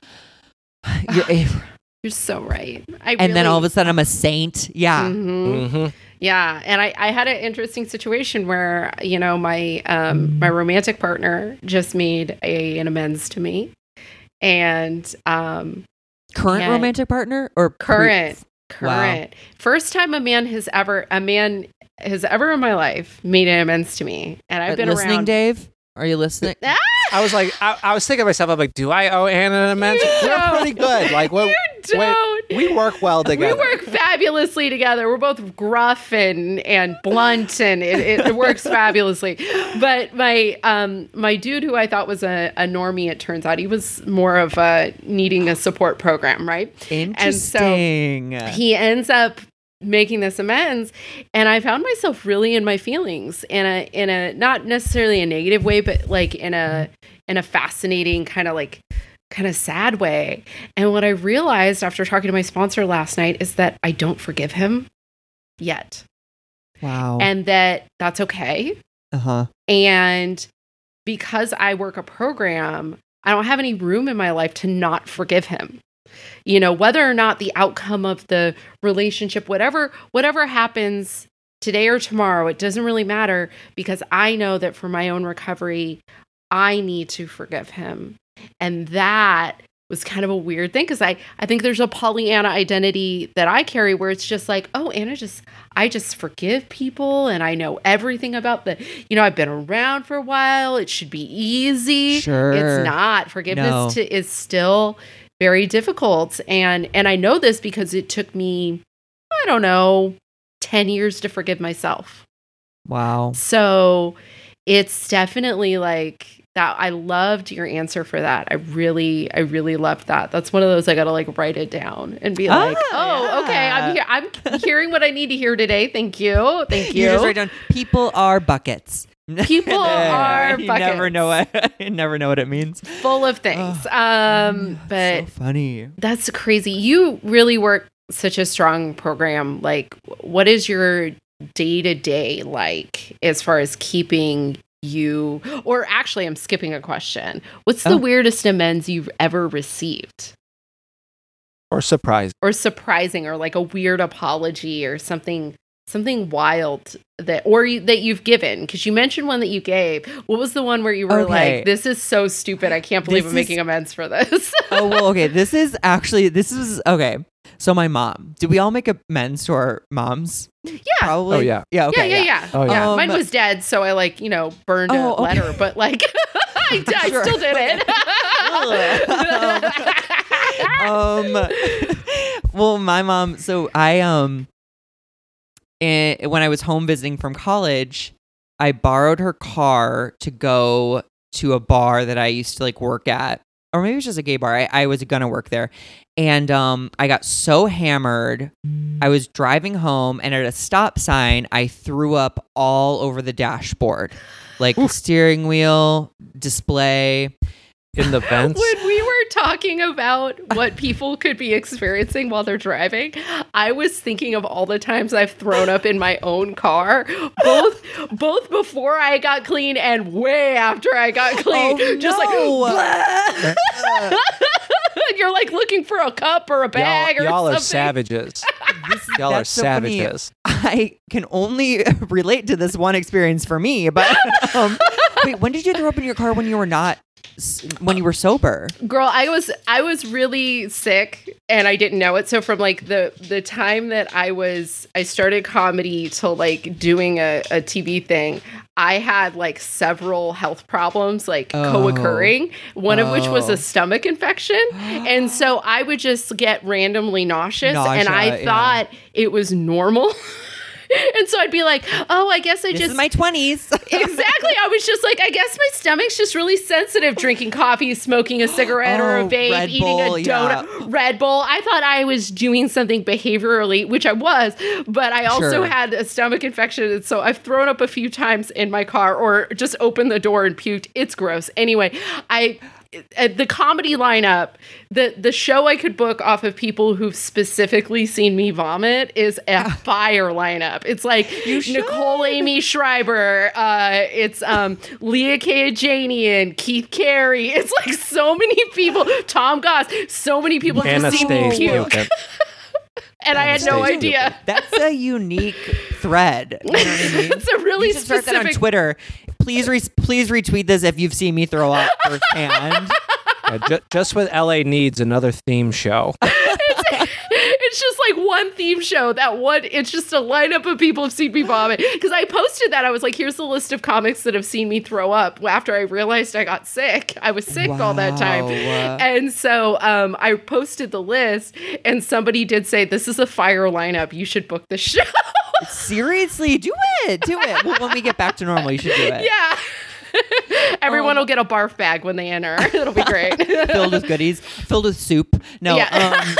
[SPEAKER 3] you're,
[SPEAKER 1] You're so right. I
[SPEAKER 3] and then all of a sudden, I'm a saint. Yeah.
[SPEAKER 1] Mhm.
[SPEAKER 2] hmm
[SPEAKER 1] Yeah, and I, I had an interesting situation where you know my um, my romantic partner just made a, an amends to me, and um,
[SPEAKER 3] Current
[SPEAKER 1] Yeah.
[SPEAKER 3] romantic partner or pre-
[SPEAKER 1] current
[SPEAKER 3] Wow.
[SPEAKER 1] current first time a man has ever a man has ever in my life made an amends to me, and I've
[SPEAKER 3] Uh,
[SPEAKER 1] been
[SPEAKER 3] listening,
[SPEAKER 1] around.
[SPEAKER 3] Dave? Are you listening?
[SPEAKER 2] I was like, I, I was thinking to myself, I'm like, do I owe Anna an amends? We're
[SPEAKER 1] don't.
[SPEAKER 2] pretty good. Like,
[SPEAKER 1] don't.
[SPEAKER 2] We work well together.
[SPEAKER 1] We work fabulously together. We're both gruff and and blunt, and it, it, works fabulously. But my um my dude, who I thought was a, a normie, it turns out he was more of a needing a support program, right?
[SPEAKER 3] Interesting.
[SPEAKER 1] He ends up making this amends, and I found myself really in my feelings in a in a not necessarily a negative way, but like in a in a fascinating kind of like kind of sad way. And what I realized after talking to my sponsor last night is that I don't forgive him yet.
[SPEAKER 3] wow.
[SPEAKER 1] And that that's okay.
[SPEAKER 3] uh huh.
[SPEAKER 1] And because I work a program, I don't have any room in my life to not forgive him. You know, whether or not the outcome of the relationship, whatever, whatever happens today or tomorrow, it doesn't really matter because I know that for my own recovery, I need to forgive him. And that was kind of a weird thing because I I think there's a Pollyanna identity that I carry where it's just like, oh, Anna just I just forgive people and I know everything about the you know I've been around for a while. It should be easy.
[SPEAKER 3] Sure.
[SPEAKER 1] it's not. Forgiveness
[SPEAKER 3] No.
[SPEAKER 1] to, is still very difficult, and and I know this because it took me I don't know ten years to forgive myself.
[SPEAKER 3] Wow.
[SPEAKER 1] So it's definitely like that. I loved your answer for that. I really, I really loved that. That's one of those I gotta like write it down and be like, oh,
[SPEAKER 3] Ah,
[SPEAKER 1] okay, I'm here. I'm hearing what I need to hear today. Thank you, thank you.
[SPEAKER 3] You just write down people are buckets.
[SPEAKER 1] People are
[SPEAKER 3] you never know what you never know what it means.
[SPEAKER 1] Full of things. um, but
[SPEAKER 3] so funny.
[SPEAKER 1] That's crazy. You really work such a strong program. Like, what is your day to day like as far as keeping you? Or actually, I'm skipping a question. What's the
[SPEAKER 3] Oh.
[SPEAKER 1] weirdest amends you've ever received?
[SPEAKER 2] Or surprise.
[SPEAKER 1] Or surprising, or like a weird apology, or something. Something wild that, or you, that you've given, because you mentioned one that you gave. What was the one where you were
[SPEAKER 3] Okay.
[SPEAKER 1] like, "This is so stupid. I can't believe
[SPEAKER 3] This
[SPEAKER 1] I'm
[SPEAKER 3] is-
[SPEAKER 1] making amends for this."
[SPEAKER 3] oh well, okay. This is actually this is okay. So my mom. Did we all make amends to our moms?
[SPEAKER 1] yeah,
[SPEAKER 3] Probably.
[SPEAKER 2] Oh, yeah.
[SPEAKER 3] Yeah. Okay.
[SPEAKER 1] yeah, yeah, yeah.
[SPEAKER 2] Oh, yeah.
[SPEAKER 3] Um,
[SPEAKER 1] Mine was dead, so I like you know burned a
[SPEAKER 3] Oh, okay.
[SPEAKER 1] letter, but like I, I
[SPEAKER 3] Sure.
[SPEAKER 1] still did it.
[SPEAKER 3] um well my mom so i um eh, when i was home visiting from college i borrowed her car to go to a bar that i used to like work at. Or maybe it was just a gay bar. I, I was gonna work there. And um i got so hammered. I was driving home and at a stop sign i threw up all over the dashboard. Like the steering wheel display
[SPEAKER 2] In the vents.
[SPEAKER 1] when we were talking about what people could be experiencing while they're driving, I was thinking of all the times I've thrown up in my own car, both both before I got clean and way after I got clean.
[SPEAKER 3] Oh,
[SPEAKER 1] just
[SPEAKER 3] no.
[SPEAKER 1] like and you're like looking for a cup or a bag
[SPEAKER 2] y'all,
[SPEAKER 1] or
[SPEAKER 2] y'all are
[SPEAKER 1] something.
[SPEAKER 2] savages.
[SPEAKER 3] This
[SPEAKER 2] Y'all are
[SPEAKER 3] that's so funny.
[SPEAKER 2] savages.
[SPEAKER 3] I can only relate to this one experience for me. But um, wait, when did you throw up in your car when you were not s- when you were sober?
[SPEAKER 1] girl i was i was really sick and i didn't know it so from like the the time that i was i started comedy till like doing a, a tv thing i had like several health problems like
[SPEAKER 3] Oh.
[SPEAKER 1] co-occurring one of which was
[SPEAKER 3] Oh.
[SPEAKER 1] a stomach infection and so i would just get randomly nauseous and i
[SPEAKER 3] Nausea, yeah.
[SPEAKER 1] thought it was normal and so i'd be like oh i guess i
[SPEAKER 3] This
[SPEAKER 1] just
[SPEAKER 3] is my twenties.
[SPEAKER 1] exactly. I was just like, I guess my stomach's just really sensitive drinking coffee, smoking a cigarette or a
[SPEAKER 3] Oh,
[SPEAKER 1] vape,
[SPEAKER 3] Red
[SPEAKER 1] eating
[SPEAKER 3] Bull,
[SPEAKER 1] a donut. Red Bull. I thought I was doing something behaviorally, which I was, but I also
[SPEAKER 3] Sure.
[SPEAKER 1] had a stomach infection. And so I've thrown up a few times in my car or just opened the door and puked. It's gross. Anyway, I. At the comedy lineup, the the show I could book off of people who've specifically seen me vomit is a fire lineup. It's like Nicole Aimee Schreiber, uh, it's um, Leah Kayajanian, Keith Carey. It's like so many people. Tom Goss. So many people have seen me
[SPEAKER 2] stays
[SPEAKER 1] puke,
[SPEAKER 2] puking.
[SPEAKER 1] and I had no
[SPEAKER 2] stays
[SPEAKER 1] idea.
[SPEAKER 3] That's a unique thread. You know what I mean?
[SPEAKER 1] It's a really
[SPEAKER 3] you should start that on. Twitter. Please, re- please retweet this if you've seen me throw up firsthand.
[SPEAKER 2] Yeah, ju- just what LA needs another theme show.
[SPEAKER 1] it's just like one theme show. That one. It's just a lineup of people have seen me vomit. Because I posted that. I was like, "Here's the list of comics that have seen me throw up." After I realized I got sick, I was sick all that time. And so um, I posted the list, and somebody did say, "This is a fire lineup. You should book the show."
[SPEAKER 3] Seriously, do it, do it. Well, when we get back to normal, you should do it.
[SPEAKER 1] yeah. Everyone
[SPEAKER 3] Um,
[SPEAKER 1] will get a barf bag when they enter. It'll be great.
[SPEAKER 3] filled with goodies, filled with soup. No.
[SPEAKER 1] Yeah.
[SPEAKER 3] Um,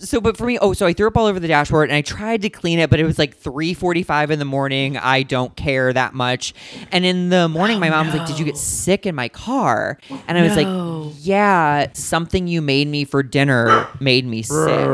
[SPEAKER 3] so, but for me, oh, so I threw up all over the dashboard, and I tried to clean it, but it was like three forty-five in the morning. I don't care that much. And in the morning, my mom was like, "Did you get sick in my car?" And I was
[SPEAKER 1] No.
[SPEAKER 3] like, "Yeah, something you made me for dinner made me sick."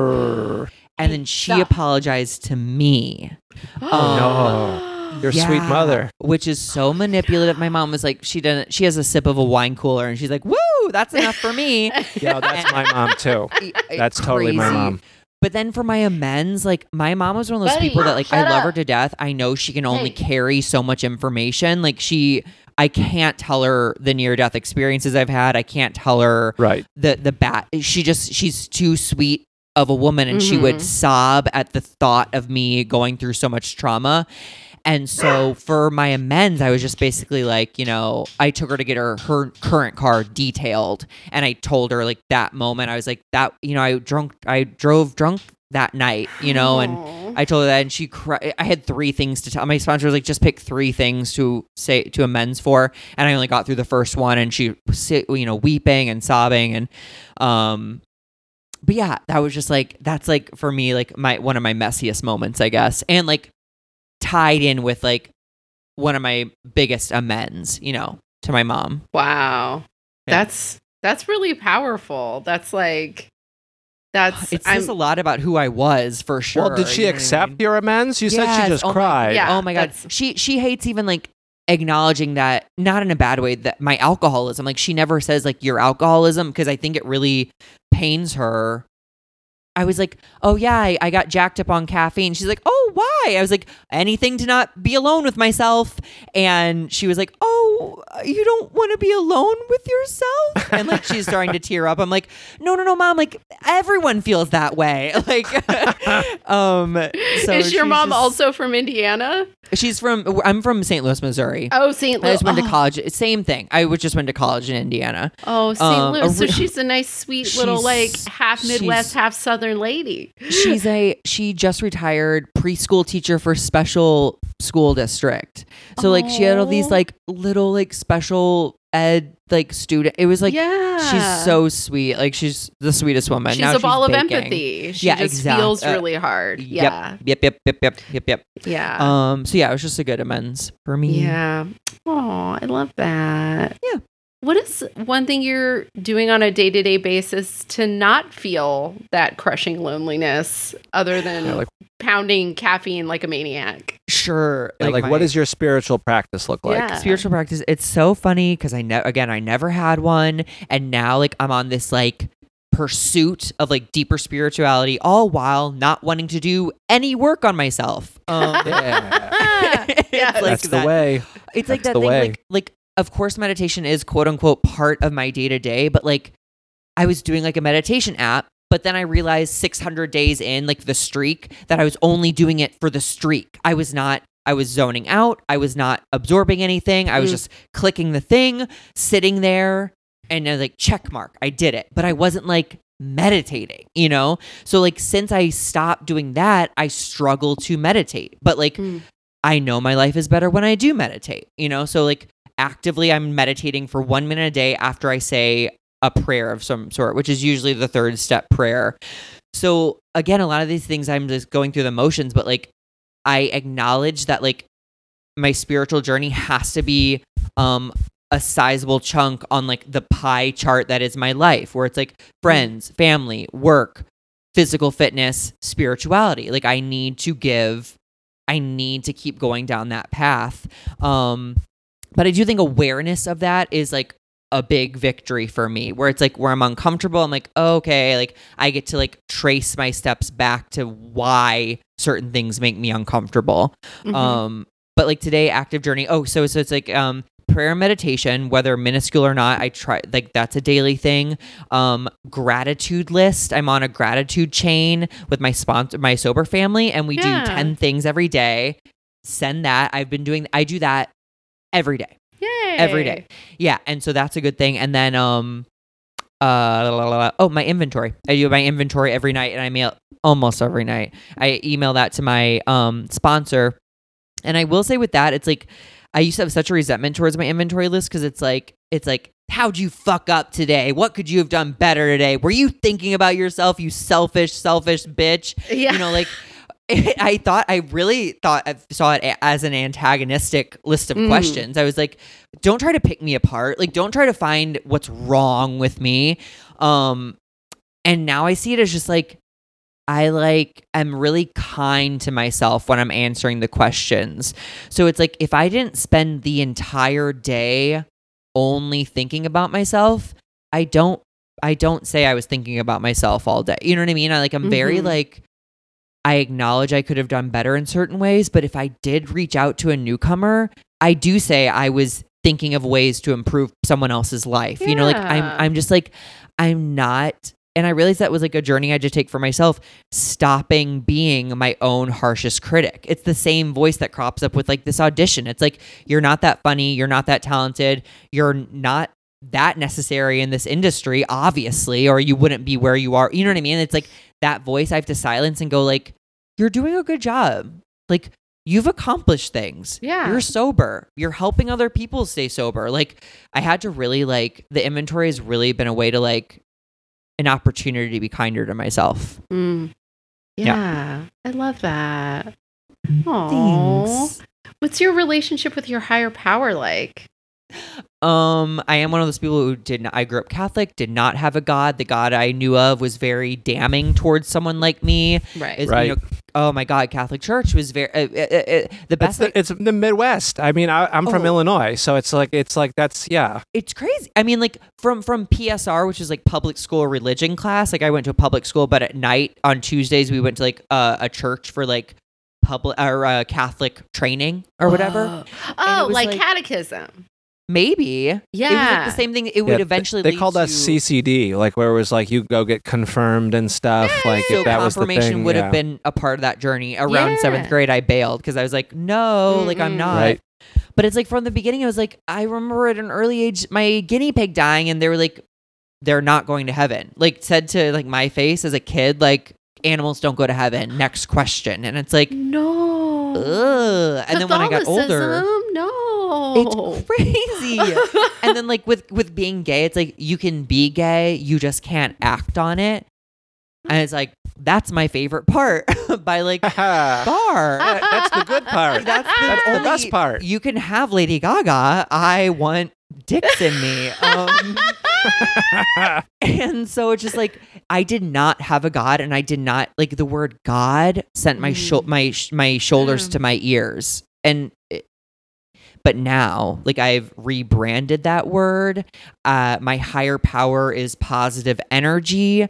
[SPEAKER 3] And then she apologized to me. Um,
[SPEAKER 2] no. Your sweet mother.
[SPEAKER 3] which is so manipulative. My mom was like, she didn't. She has a sip of a wine cooler, and she's like, "Woo, that's enough for me."
[SPEAKER 2] Yeah, that's my mom too. That's totally my mom.
[SPEAKER 3] But then for my amends, like my mom was one of those
[SPEAKER 1] Buddy,
[SPEAKER 3] people that like I love
[SPEAKER 1] up.
[SPEAKER 3] her to death. I know she can only
[SPEAKER 1] Hey.
[SPEAKER 3] carry so much information. Like she I can't tell her the near death experiences I've had. I can't tell her
[SPEAKER 2] Right.
[SPEAKER 3] the the bat. She just she's too sweet of a woman, and she
[SPEAKER 1] Mhm.
[SPEAKER 3] would sob at the thought of me going through so much trauma. And so for my amends, I was just basically like, you know, I took her to get her her current car detailed, and I told her like that moment, I was like that, you know, I drunk, I drove drunk that night, you know, and. I told her that, and she. cried. I had three things to tell. My sponsor was like, just pick three things to say to amends for, and I only got through the first one, and she was, you know, weeping and sobbing, and um, but yeah, that was just like that's like for me like my one of my messiest moments, I guess, and like tied in with like one of my biggest amends, you know, to my mom.
[SPEAKER 1] wow.
[SPEAKER 3] Yeah.
[SPEAKER 1] That's that's really powerful. That's like that's
[SPEAKER 3] It
[SPEAKER 1] I'm
[SPEAKER 3] says a lot about who I was for sure.
[SPEAKER 2] well, did she
[SPEAKER 3] you know what I
[SPEAKER 2] accept
[SPEAKER 3] mean?
[SPEAKER 2] your amends? You said she just
[SPEAKER 3] Oh my-
[SPEAKER 2] cried.
[SPEAKER 1] Yeah.
[SPEAKER 3] oh my god,
[SPEAKER 1] that's-
[SPEAKER 3] she she hates even like acknowledging that not in a bad way that my alcoholism. Like she never says like your alcoholism because I think it really pains her. I was like, oh yeah, I, I got jacked up on caffeine. She's like, oh why? I was like, anything to not be alone with myself. And she was like, oh, you don't want to be alone with yourself. And like she's starting to tear up. I'm like, no, no, no, mom. Like everyone feels that way. Like, um, so
[SPEAKER 1] Is your mom
[SPEAKER 3] just-
[SPEAKER 1] also from Indiana?
[SPEAKER 3] She's from. I'm from St. Louis, Missouri.
[SPEAKER 1] Oh, St.
[SPEAKER 3] I
[SPEAKER 1] Louis.
[SPEAKER 3] just went to
[SPEAKER 1] oh,
[SPEAKER 3] college. Same thing. I just went to college in Indiana.
[SPEAKER 1] Oh, St.
[SPEAKER 3] Um,
[SPEAKER 1] Louis. So she's a nice, sweet little, like half Midwest, half Southern lady.
[SPEAKER 3] She's a. She just retired preschool teacher for special school district. So like she had all these like little like special ed like student. It was like
[SPEAKER 1] yeah,
[SPEAKER 3] she's so sweet. Like she's the sweetest woman.
[SPEAKER 1] She's
[SPEAKER 3] Now
[SPEAKER 1] a ball of
[SPEAKER 3] baking.
[SPEAKER 1] empathy. She
[SPEAKER 3] Yeah,
[SPEAKER 1] just
[SPEAKER 3] exact-
[SPEAKER 1] feels
[SPEAKER 3] uh,
[SPEAKER 1] really hard. Yeah,
[SPEAKER 3] Yep. Yep. Yep. Yep. Yep. Yep. Yep.
[SPEAKER 1] yeah,
[SPEAKER 3] Um. So yeah, it was just a good amends for me.
[SPEAKER 1] yeah. Oh, I love that.
[SPEAKER 3] Yeah.
[SPEAKER 1] What is one thing you're doing on a day to day basis to not feel that crushing loneliness, other than
[SPEAKER 2] Yeah, like-
[SPEAKER 1] pounding caffeine like a maniac?
[SPEAKER 3] Sure.
[SPEAKER 2] Yeah, like,
[SPEAKER 3] my-
[SPEAKER 2] what does your spiritual practice look like?
[SPEAKER 1] Yeah.
[SPEAKER 3] spiritual practice it's so funny because i ne- again i never had one and now like i'm on this like pursuit of like deeper spirituality all while not wanting to do any work on myself um
[SPEAKER 2] Yeah.
[SPEAKER 3] it's like
[SPEAKER 2] That's the way.
[SPEAKER 3] it's like that
[SPEAKER 2] the
[SPEAKER 3] thing
[SPEAKER 2] way.
[SPEAKER 3] like like of course meditation is quote unquote part of my day to day but like i was doing like a meditation app but then i realized 600 days in like the streak that i was only doing it for the streak. I was not i was zoning out. I was not absorbing anything. I was
[SPEAKER 1] Mm.
[SPEAKER 3] just clicking the thing sitting there and I was like check mark. I did it. But i wasn't like meditating you know? So like since i stopped doing that i struggle to meditate. But like
[SPEAKER 1] Mm.
[SPEAKER 3] I know my life is better when I do meditate, you know? So, like, actively, I'm meditating for one minute a day after I say a prayer of some sort, which is usually the third step prayer. So, again, a lot of these things I'm just going through the motions, but like, I acknowledge that, like, my spiritual journey has to be um a sizable chunk on like the pie chart that is my life where it's like friends family work physical fitness spirituality like i need to give I need to keep going down that path. Um, but I do think awareness of that is like a big victory for me where it's like where I'm uncomfortable, I'm like, oh, okay, like I get to like trace my steps back to why certain things make me uncomfortable.
[SPEAKER 1] Mhm.
[SPEAKER 3] Um, but like today, active journey. Oh, so so it's like um prayer and meditation, whether minuscule or not. I try like that's a daily thing. Um, gratitude list. I'm on a gratitude chain with my sponsor, my sober family, and we
[SPEAKER 1] Yeah.
[SPEAKER 3] do ten things every day. Send that. I've been doing. I do that every day.
[SPEAKER 1] Yay.
[SPEAKER 3] every day. Yeah, and so that's a good thing. And then um uh la, la, la, la. oh my inventory. I do my inventory every night and I mail almost every night. I email that to my um sponsor. And I will say with that, it's like I used to have such a resentment towards my inventory list because it's like it's like how'd you fuck up today? What could you have done better today? Were you thinking about yourself, you selfish, selfish bitch?
[SPEAKER 1] Yeah.
[SPEAKER 3] You know, like I thought I really thought I saw it as an antagonistic list of
[SPEAKER 1] Mm.
[SPEAKER 3] questions. I was like, don't try to pick me apart. Like don't try to find what's wrong with me. Um and now I see it as just like I like am really kind to myself when I'm answering the questions. So it's like if I didn't spend the entire day only thinking about myself, I don't I don't say I was thinking about myself all day. You know what I mean? I like I'm very
[SPEAKER 1] Mhm.
[SPEAKER 3] like I acknowledge I could have done better in certain ways, but if I did reach out to a newcomer, I do say I was thinking of ways to improve someone else's life. You know, like I'm I'm just like I'm not and I realized that was like a journey I had to take for myself, stopping being my own harshest critic. It's the same voice that crops up with like this audition. It's like you're not that funny, you're not that talented, you're not that necessary in this industry, obviously, or you wouldn't be where you are. You know what I mean? It's like that voice I have to silence and go like, you're doing a good job. Like you've accomplished things.
[SPEAKER 1] Yeah.
[SPEAKER 3] You're sober. You're helping other people stay sober. Like I had to really like the inventory has really been a way to like an opportunity to be kinder to myself.
[SPEAKER 1] Mm.
[SPEAKER 3] Yeah.
[SPEAKER 1] Yeah. I love that. Aww. What's your relationship with your higher power like?
[SPEAKER 3] Um, I am one of those people who did not. I grew up Catholic, did not have a God. The God I knew of was very damning towards someone like me.
[SPEAKER 1] Right.
[SPEAKER 3] Is, you
[SPEAKER 2] Right.
[SPEAKER 3] know, oh my God, Catholic Church was very uh, uh, uh, uh, the
[SPEAKER 2] It's
[SPEAKER 3] best.
[SPEAKER 2] the, it's the Midwest. I mean, I, I'm from
[SPEAKER 3] Oh.
[SPEAKER 2] Illinois, so it's like it's like that's yeah.
[SPEAKER 3] it's crazy. I mean, like from from PSR, which is like public school religion class. Like I went to a public school, but at night on Tuesdays we went to like uh, a church for like public or uh, Catholic training or whatever.
[SPEAKER 1] Oh,
[SPEAKER 3] was
[SPEAKER 1] like,
[SPEAKER 3] like-
[SPEAKER 1] catechism.
[SPEAKER 3] Maybe it was like
[SPEAKER 1] Yeah.
[SPEAKER 3] the same thing. It would
[SPEAKER 2] Yeah,
[SPEAKER 3] eventually.
[SPEAKER 2] They
[SPEAKER 3] lead
[SPEAKER 2] called us
[SPEAKER 3] to-
[SPEAKER 2] CCD, like where it was like you go get confirmed and stuff. Like
[SPEAKER 3] So
[SPEAKER 2] if that was the thing,
[SPEAKER 3] would
[SPEAKER 2] yeah.
[SPEAKER 3] have been a part of that journey. Around
[SPEAKER 1] Yeah.
[SPEAKER 3] seventh grade, I bailed because I was like, no, like I'm not.
[SPEAKER 2] Right.
[SPEAKER 3] But it's like from the beginning, I was like, I remember at an early age, my guinea pig dying, and they were like, they're not going to heaven. Like said to like my face as a kid, like animals don't go to heaven. Next question, and it's like,
[SPEAKER 1] No.
[SPEAKER 3] ugh. And then when I got older,
[SPEAKER 1] Catholicism? no.
[SPEAKER 3] it's crazy. and then like with with being gay, it's like you can be gay, you just can't act on it. And it's like that's my favorite part by like
[SPEAKER 2] bar,
[SPEAKER 3] That's
[SPEAKER 2] the good part.
[SPEAKER 3] That's the,
[SPEAKER 2] That's the best part.
[SPEAKER 3] You can have Lady Gaga. I want dicks in me. Um, and so it's just like I did not have a god, and I did not like the word God sent my shou-
[SPEAKER 1] Mm.
[SPEAKER 3] my sh- my shoulders
[SPEAKER 1] Yeah.
[SPEAKER 3] to my ears, and. It, but now, like I've rebranded that word. Uh, my higher power is positive energy,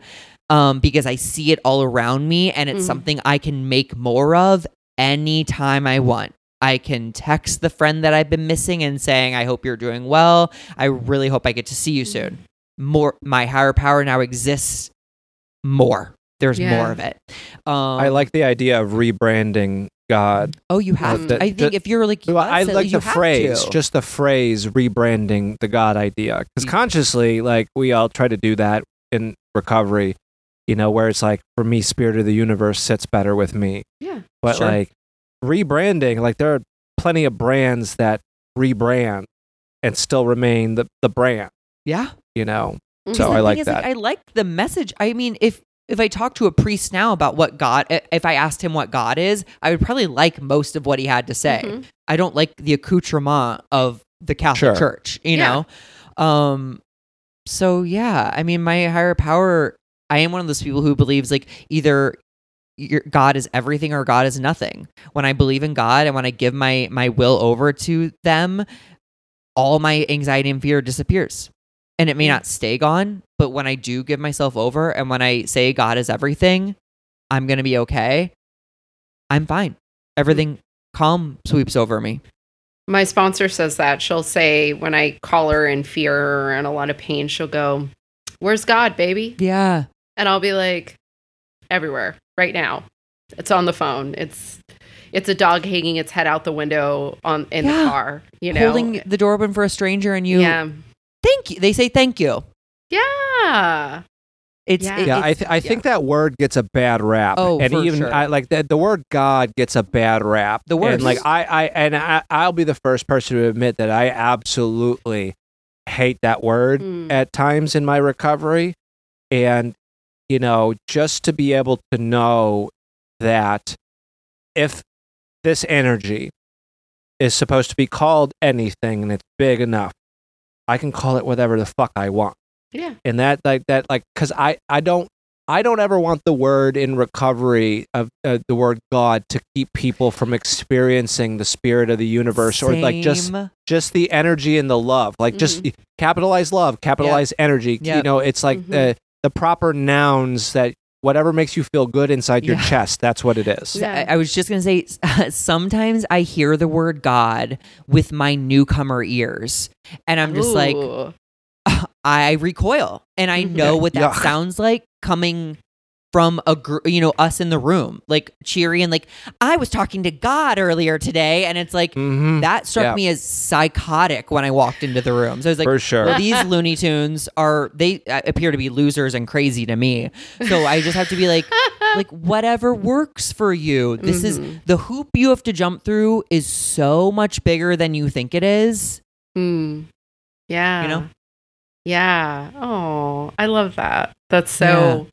[SPEAKER 3] um, because I see it all around me, and it's
[SPEAKER 1] Mhm.
[SPEAKER 3] something I can make more of anytime I want. I can text the friend that I've been missing and saying, I hope you're doing well. I really hope I get to see you soon. More my higher power now exists more. There's
[SPEAKER 1] Yeah.
[SPEAKER 3] more of it. Um,
[SPEAKER 2] I like the idea of rebranding God.
[SPEAKER 3] Oh, you have
[SPEAKER 2] Uh,
[SPEAKER 3] to.
[SPEAKER 2] the-
[SPEAKER 3] I think
[SPEAKER 2] the-
[SPEAKER 3] if you're like,
[SPEAKER 2] Well, I
[SPEAKER 3] us,
[SPEAKER 2] like the phrase,
[SPEAKER 3] to.
[SPEAKER 2] just the phrase rebranding the God idea. Because consciously, like we all try to do that in recovery, you know, where it's like for me, spirit of the universe sits better with me.
[SPEAKER 1] Yeah.
[SPEAKER 2] But
[SPEAKER 3] Sure.
[SPEAKER 2] like rebranding, like there are plenty of brands that rebrand and still remain the, the brand,
[SPEAKER 3] yeah.
[SPEAKER 2] you know.
[SPEAKER 1] Mhm.
[SPEAKER 2] So I like
[SPEAKER 3] is,
[SPEAKER 2] that.
[SPEAKER 3] I like the message. I mean, if if I talk to a priest now about what God, if I asked him what God is, I would probably like most of what he had to say.
[SPEAKER 1] Mhm.
[SPEAKER 3] I don't like the accoutrement of the Catholic
[SPEAKER 2] Sure.
[SPEAKER 3] Church, you
[SPEAKER 1] Yeah.
[SPEAKER 3] know? Um so yeah, I mean my higher power I am one of those people who believes like either your God is everything or God is nothing. When I believe in God and when I give my my will over to them, all my anxiety and fear disappears. And it may not stay gone, but when I do give myself over and when I say God is everything, I'm going to be okay. I'm fine. Everything calm sweeps over me.
[SPEAKER 1] My sponsor says that. She'll say when I call her in fear and a lot of pain, she'll go, Where's God, baby?
[SPEAKER 3] Yeah.
[SPEAKER 1] And I'll be like, Everywhere, right now. It's on the phone. It's it's a dog hanging its head out the window on in
[SPEAKER 3] Yeah.
[SPEAKER 1] the car, you know.
[SPEAKER 3] Holding the door open for a stranger and you
[SPEAKER 1] yeah.
[SPEAKER 3] thank you. They say thank you.
[SPEAKER 1] Yeah.
[SPEAKER 3] It's
[SPEAKER 1] Yeah.
[SPEAKER 3] it-
[SPEAKER 2] Yeah, I, th- I think that word gets a bad rap.
[SPEAKER 3] Oh,
[SPEAKER 2] and
[SPEAKER 3] for
[SPEAKER 2] even
[SPEAKER 3] sure.
[SPEAKER 2] I like the, the word God gets a bad rap.
[SPEAKER 3] The
[SPEAKER 2] and like. I, I and I, I'll be the first person to admit that I absolutely hate that word
[SPEAKER 1] Mm.
[SPEAKER 2] at times in my recovery. And you know, just to be able to know that if this energy is supposed to be called anything and it's big enough, I can call it whatever the fuck I want.
[SPEAKER 1] Yeah.
[SPEAKER 2] and that like that like because i i don't i don't ever want the word in recovery of uh, the word god to keep people from experiencing the spirit of the universe or like just just the energy and the love. Like just capitalize love capitalize energy. You know it's like
[SPEAKER 1] Mhm.
[SPEAKER 2] the the proper nouns that whatever makes you feel good inside your
[SPEAKER 3] Yeah.
[SPEAKER 2] chest. That's what it is.
[SPEAKER 1] Yeah.
[SPEAKER 3] I, I was just gonna say sometimes I hear the word God with my newcomer ears, and I'm just like
[SPEAKER 1] Ooh.
[SPEAKER 3] I recoil, and I know mm-hmm. what that
[SPEAKER 2] Yuck.
[SPEAKER 3] sounds like coming from a gr- you know us in the room, like cheery and like I was talking to God earlier today, and it's like
[SPEAKER 2] Mhm.
[SPEAKER 3] that struck
[SPEAKER 2] Yeah.
[SPEAKER 3] me as psychotic when I walked into the room. So I was like,
[SPEAKER 2] For sure.
[SPEAKER 3] well, these Looney Tunes are they uh, appear to be losers and crazy to me. So I just have to be like, like whatever works for you. This is the hoop you have to jump through is so much bigger than you think it is.
[SPEAKER 1] Mm. Yeah.
[SPEAKER 3] You know?
[SPEAKER 1] Yeah. Oh, I love that. That's so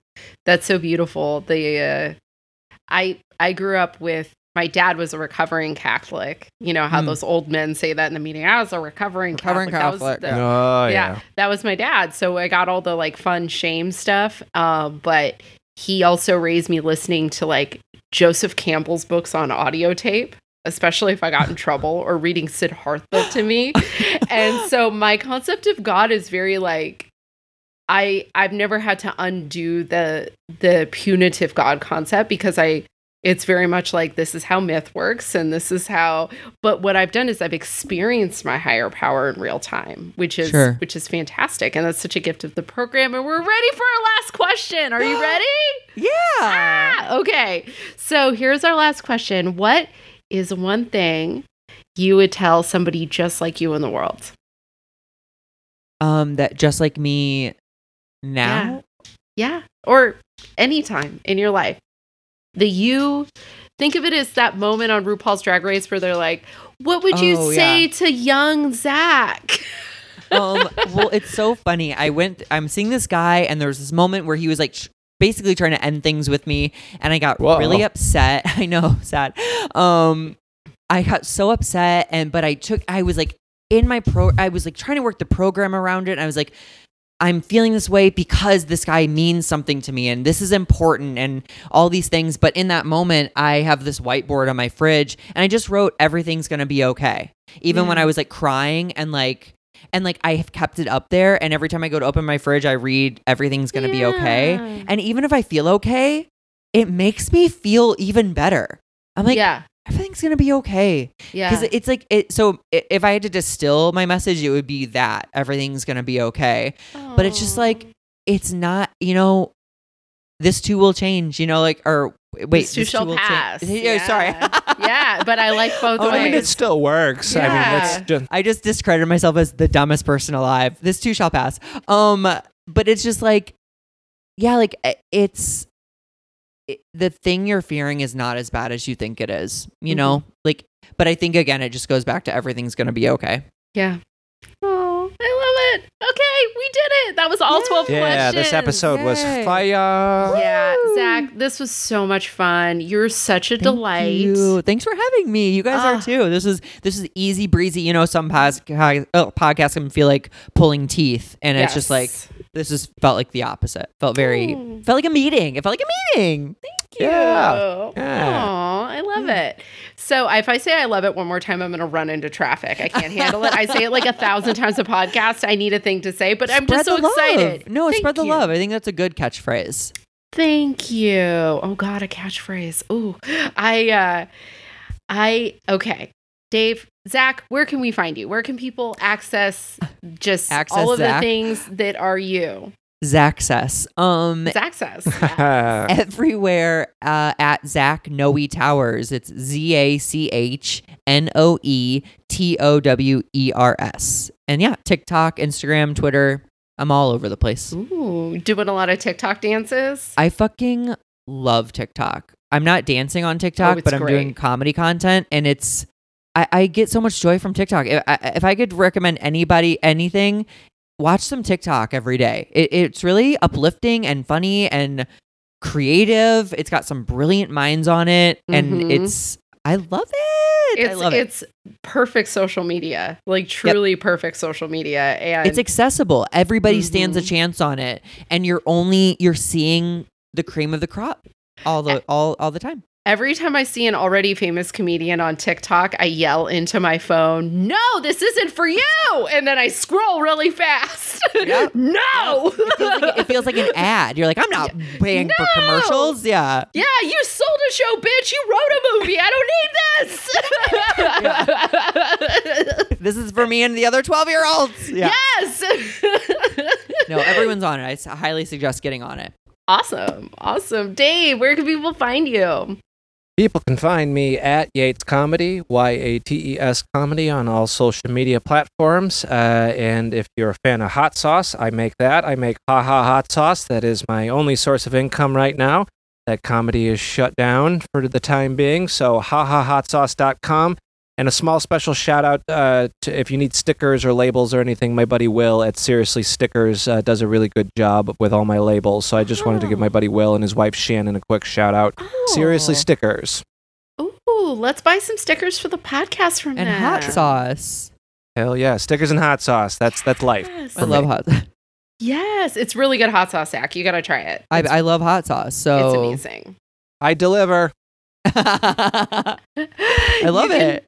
[SPEAKER 1] that's so beautiful. The uh I I grew up with my dad was a recovering Catholic. You know how
[SPEAKER 3] Mm.
[SPEAKER 1] those old men say that in the meeting. I was a recovering,
[SPEAKER 3] Recovering
[SPEAKER 1] Catholic.
[SPEAKER 3] Catholic,
[SPEAKER 1] That was the-
[SPEAKER 2] Oh yeah.
[SPEAKER 1] yeah, that was my dad. So I got all the like fun shame stuff. Uh, but he also raised me listening to like Joseph Campbell's books on audio tape, especially if I got in trouble or reading Siddhartha to me. and so my concept of God is very like I I've never had to undo the the punitive God concept because I it's very much like this is how myth works and this is how but what I've done is I've experienced my higher power in real time, which is
[SPEAKER 3] Sure.
[SPEAKER 1] which is fantastic. And that's such a gift of the program. And we're ready for our last question. Are you ready?
[SPEAKER 3] Yeah.
[SPEAKER 1] Ah, okay. So here's our last question. What is one thing you would tell somebody just like you in the world?
[SPEAKER 3] Um, that just like me now.
[SPEAKER 1] Yeah. Or anytime in your life. The you think of it as that moment on RuPaul's Drag Race where they're like, what would you
[SPEAKER 3] Oh,
[SPEAKER 1] say
[SPEAKER 3] yeah.
[SPEAKER 1] to young Zach?
[SPEAKER 3] um, well, it's so funny. I went. I'm seeing this guy, and there was this moment where he was like. Sh- basically trying to end things with me and i got
[SPEAKER 2] Whoa.
[SPEAKER 3] really upset i know sad um i got so upset and but i took i was like in my pro i was like trying to work the program around it and i was like i'm feeling this way because this guy means something to me and this is important and all these things but in that moment i have this whiteboard on my fridge and i just wrote everything's gonna be okay even when i was like crying and like and like I have kept it up there and every time I go to open my fridge I read everything's going to be okay and even if I feel okay it makes me feel even better. I'm like
[SPEAKER 1] yeah.
[SPEAKER 3] Everything's going to be okay
[SPEAKER 1] Yeah.
[SPEAKER 3] cuz it's like it so if I had to distill my message it would be that everything's going to be okay. But it's just like it's not, you know this too will change, you know like or wait,
[SPEAKER 1] this too
[SPEAKER 3] this
[SPEAKER 1] shall
[SPEAKER 3] change-
[SPEAKER 1] pass.
[SPEAKER 3] Yeah, sorry.
[SPEAKER 1] yeah, but I like both
[SPEAKER 3] Oh,
[SPEAKER 2] I mean, it still works. I mean,
[SPEAKER 1] Yeah.
[SPEAKER 2] it's just
[SPEAKER 3] I just discredited myself as the dumbest person alive. This too shall pass. Um, but it's just like, yeah, like it's it, the thing you're fearing is not as bad as you think it is. You know, like, but I think again, it just goes back to everything's gonna be okay.
[SPEAKER 1] yeah. Oh, I love it. Okay, we did it. That was all 12
[SPEAKER 2] yeah.
[SPEAKER 1] questions.
[SPEAKER 2] Yeah, this episode was fire.
[SPEAKER 1] Yeah, Zach, this was so much fun. You're such a
[SPEAKER 3] Thank
[SPEAKER 1] delight.
[SPEAKER 3] you. Thanks for having me. You guys
[SPEAKER 1] Ah.
[SPEAKER 3] are too. This is this is easy breezy. You know, some pos- oh, podcasts can feel like pulling teeth, and it's just like
[SPEAKER 1] Yes.
[SPEAKER 3] This is felt like the opposite. Felt very
[SPEAKER 1] Mm.
[SPEAKER 3] felt like a meeting. It felt like a meeting.
[SPEAKER 1] Thank you.
[SPEAKER 2] Yeah. Yeah.
[SPEAKER 1] Aw, I love it. So if I say I love it one more time, I'm going to run into traffic. I can't handle it. I say it like a thousand times a podcast. I need a thing to say, but I'm just so
[SPEAKER 3] Spread love.
[SPEAKER 1] excited.
[SPEAKER 3] No,
[SPEAKER 1] Thank
[SPEAKER 3] spread the
[SPEAKER 1] you.
[SPEAKER 3] love. I think that's a good catchphrase.
[SPEAKER 1] Thank you. Oh God, a catchphrase. Ooh, I, uh, I okay. Dave, Zach, where can we find you? Where can people access just
[SPEAKER 3] Access
[SPEAKER 1] all of
[SPEAKER 3] Zach?
[SPEAKER 1] the things that are you?
[SPEAKER 3] Zaccess. Um,
[SPEAKER 1] It's access. Yeah.
[SPEAKER 3] everywhere uh, at Zach Noe Towers. It's Z A C H N O E T O W E R S. And yeah, TikTok, Instagram, Twitter. I'm all over the place.
[SPEAKER 1] Ooh, doing a lot of TikTok dances.
[SPEAKER 3] I fucking love TikTok. I'm not dancing on TikTok,
[SPEAKER 1] Oh,
[SPEAKER 3] but I'm doing comedy content, and it's I, I get so much joy from TikTok. If I, if I could recommend anybody anything, watch some TikTok every day. It, it's really uplifting and funny and creative. It's got some brilliant minds on it, and
[SPEAKER 1] Mhm.
[SPEAKER 3] it's I love it. I
[SPEAKER 1] It's
[SPEAKER 3] it.
[SPEAKER 1] it's perfect social media, like truly perfect social media, and
[SPEAKER 3] It's accessible. Everybody stands a
[SPEAKER 1] Mhm.
[SPEAKER 3] chance on it, and you're only you're seeing the cream of the crop all the all all the time.
[SPEAKER 1] Every time I see an already famous comedian on TikTok, I yell into my phone, No, this isn't for you. And then I scroll really fast.
[SPEAKER 3] Yep.
[SPEAKER 1] no.
[SPEAKER 3] It feels, like, it feels like an ad. You're like, I'm not paying for commercials. Yeah.
[SPEAKER 1] Yeah, you sold a show, bitch. You wrote a movie. I don't need this.
[SPEAKER 3] This is for me and the other 12 year olds. Yeah.
[SPEAKER 1] Yes.
[SPEAKER 3] No, everyone's on it. I highly suggest getting on it.
[SPEAKER 1] awesome. Awesome. Dave, where can people find you?
[SPEAKER 2] People can find me at Yates Comedy, Y A T E S Comedy, on all social media platforms. Uh, and if you're a fan of hot sauce, I make that. I make Ha Ha Hot Sauce. That is my only source of income right now. That comedy is shut down for the time being. So, hahahotsauce.com. And a small special shout out uh, to if you need stickers or labels or anything, my buddy Will at Seriously Stickers uh, does a really good job with all my labels. So I just wanted to give my buddy Will and his wife Shannon a quick shout out. Seriously
[SPEAKER 3] Oh.
[SPEAKER 2] Stickers.
[SPEAKER 1] Ooh, let's buy some stickers for the podcast from
[SPEAKER 3] And
[SPEAKER 1] them.
[SPEAKER 3] hot sauce.
[SPEAKER 2] Hell yeah, stickers and hot sauce. That's that's life.
[SPEAKER 3] I love hot
[SPEAKER 1] Yes, it's really good hot sauce, Zach. You got to try it.
[SPEAKER 3] I, I love hot sauce. So it's
[SPEAKER 1] amazing.
[SPEAKER 2] I deliver.
[SPEAKER 3] I love
[SPEAKER 1] You can-
[SPEAKER 3] it.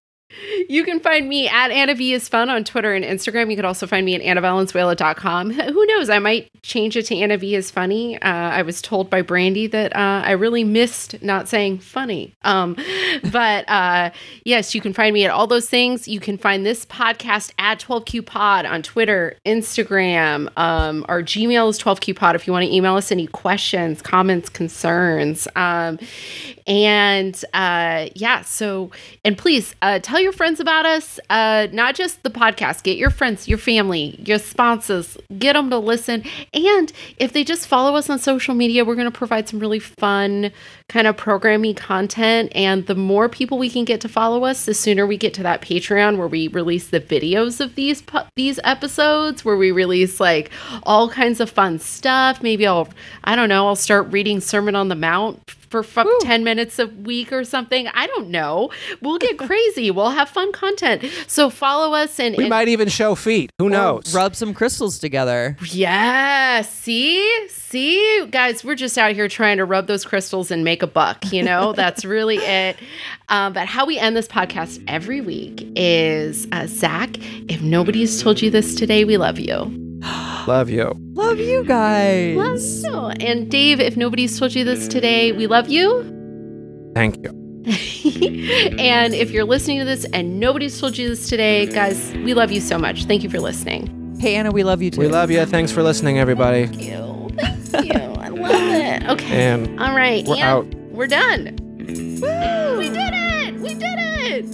[SPEAKER 1] You can find me at Anna V is fun on Twitter and Instagram. You can also find me at AnnaValenzuela.com. Who knows? I might change it to Anna V is funny. Uh, I was told by Brandie that uh, I really missed not saying funny. Um, but uh, yes, you can find me at all those things. You can find this podcast at 12Q Pod on Twitter, Instagram. Um, our Gmail is 12Q Pod if you want to email us any questions, comments, concerns. Um, and uh, yeah, so, and please uh, tell your friends about us, uh, not just the podcast. Get your friends, your family, your sponsors, get them to listen. And if they just follow us on social media, we're going to provide some really fun kind of programming content. And the more people we can get to follow us, the sooner we get to that Patreon where we release the videos of these these episodes, where we release like all kinds of fun stuff. Maybe I'll, I don't know, I'll start reading Sermon on the Mount for fuck 10 minutes a week or something. I don't know. We'll get crazy. We'll have fun content. So follow us and,
[SPEAKER 2] We
[SPEAKER 1] and
[SPEAKER 2] might even show feet. Who knows?
[SPEAKER 3] Rub some crystals together.
[SPEAKER 1] yeah, see? See? Guys, we're just out here trying to rub those crystals and make a buck, you know? That's really it. Um, but how we end this podcast every week is uh, Zach, if nobody's told you this today, we love you.
[SPEAKER 2] Love you.
[SPEAKER 3] Love you guys.
[SPEAKER 1] Love you. And Dave, if nobody's told you this today, we love you.
[SPEAKER 2] Thank you.
[SPEAKER 1] and if you're listening to this and nobody's told you this today, guys, we love you so much. Thank you for listening.
[SPEAKER 3] Hey, Anna, we love you too.
[SPEAKER 2] We love you. Thanks for listening, everybody.
[SPEAKER 1] Thank you. Thank you. I love it. Okay.
[SPEAKER 2] And
[SPEAKER 1] All right.
[SPEAKER 2] we're
[SPEAKER 1] and
[SPEAKER 2] out.
[SPEAKER 1] We're done. Woo! We did it. We did it.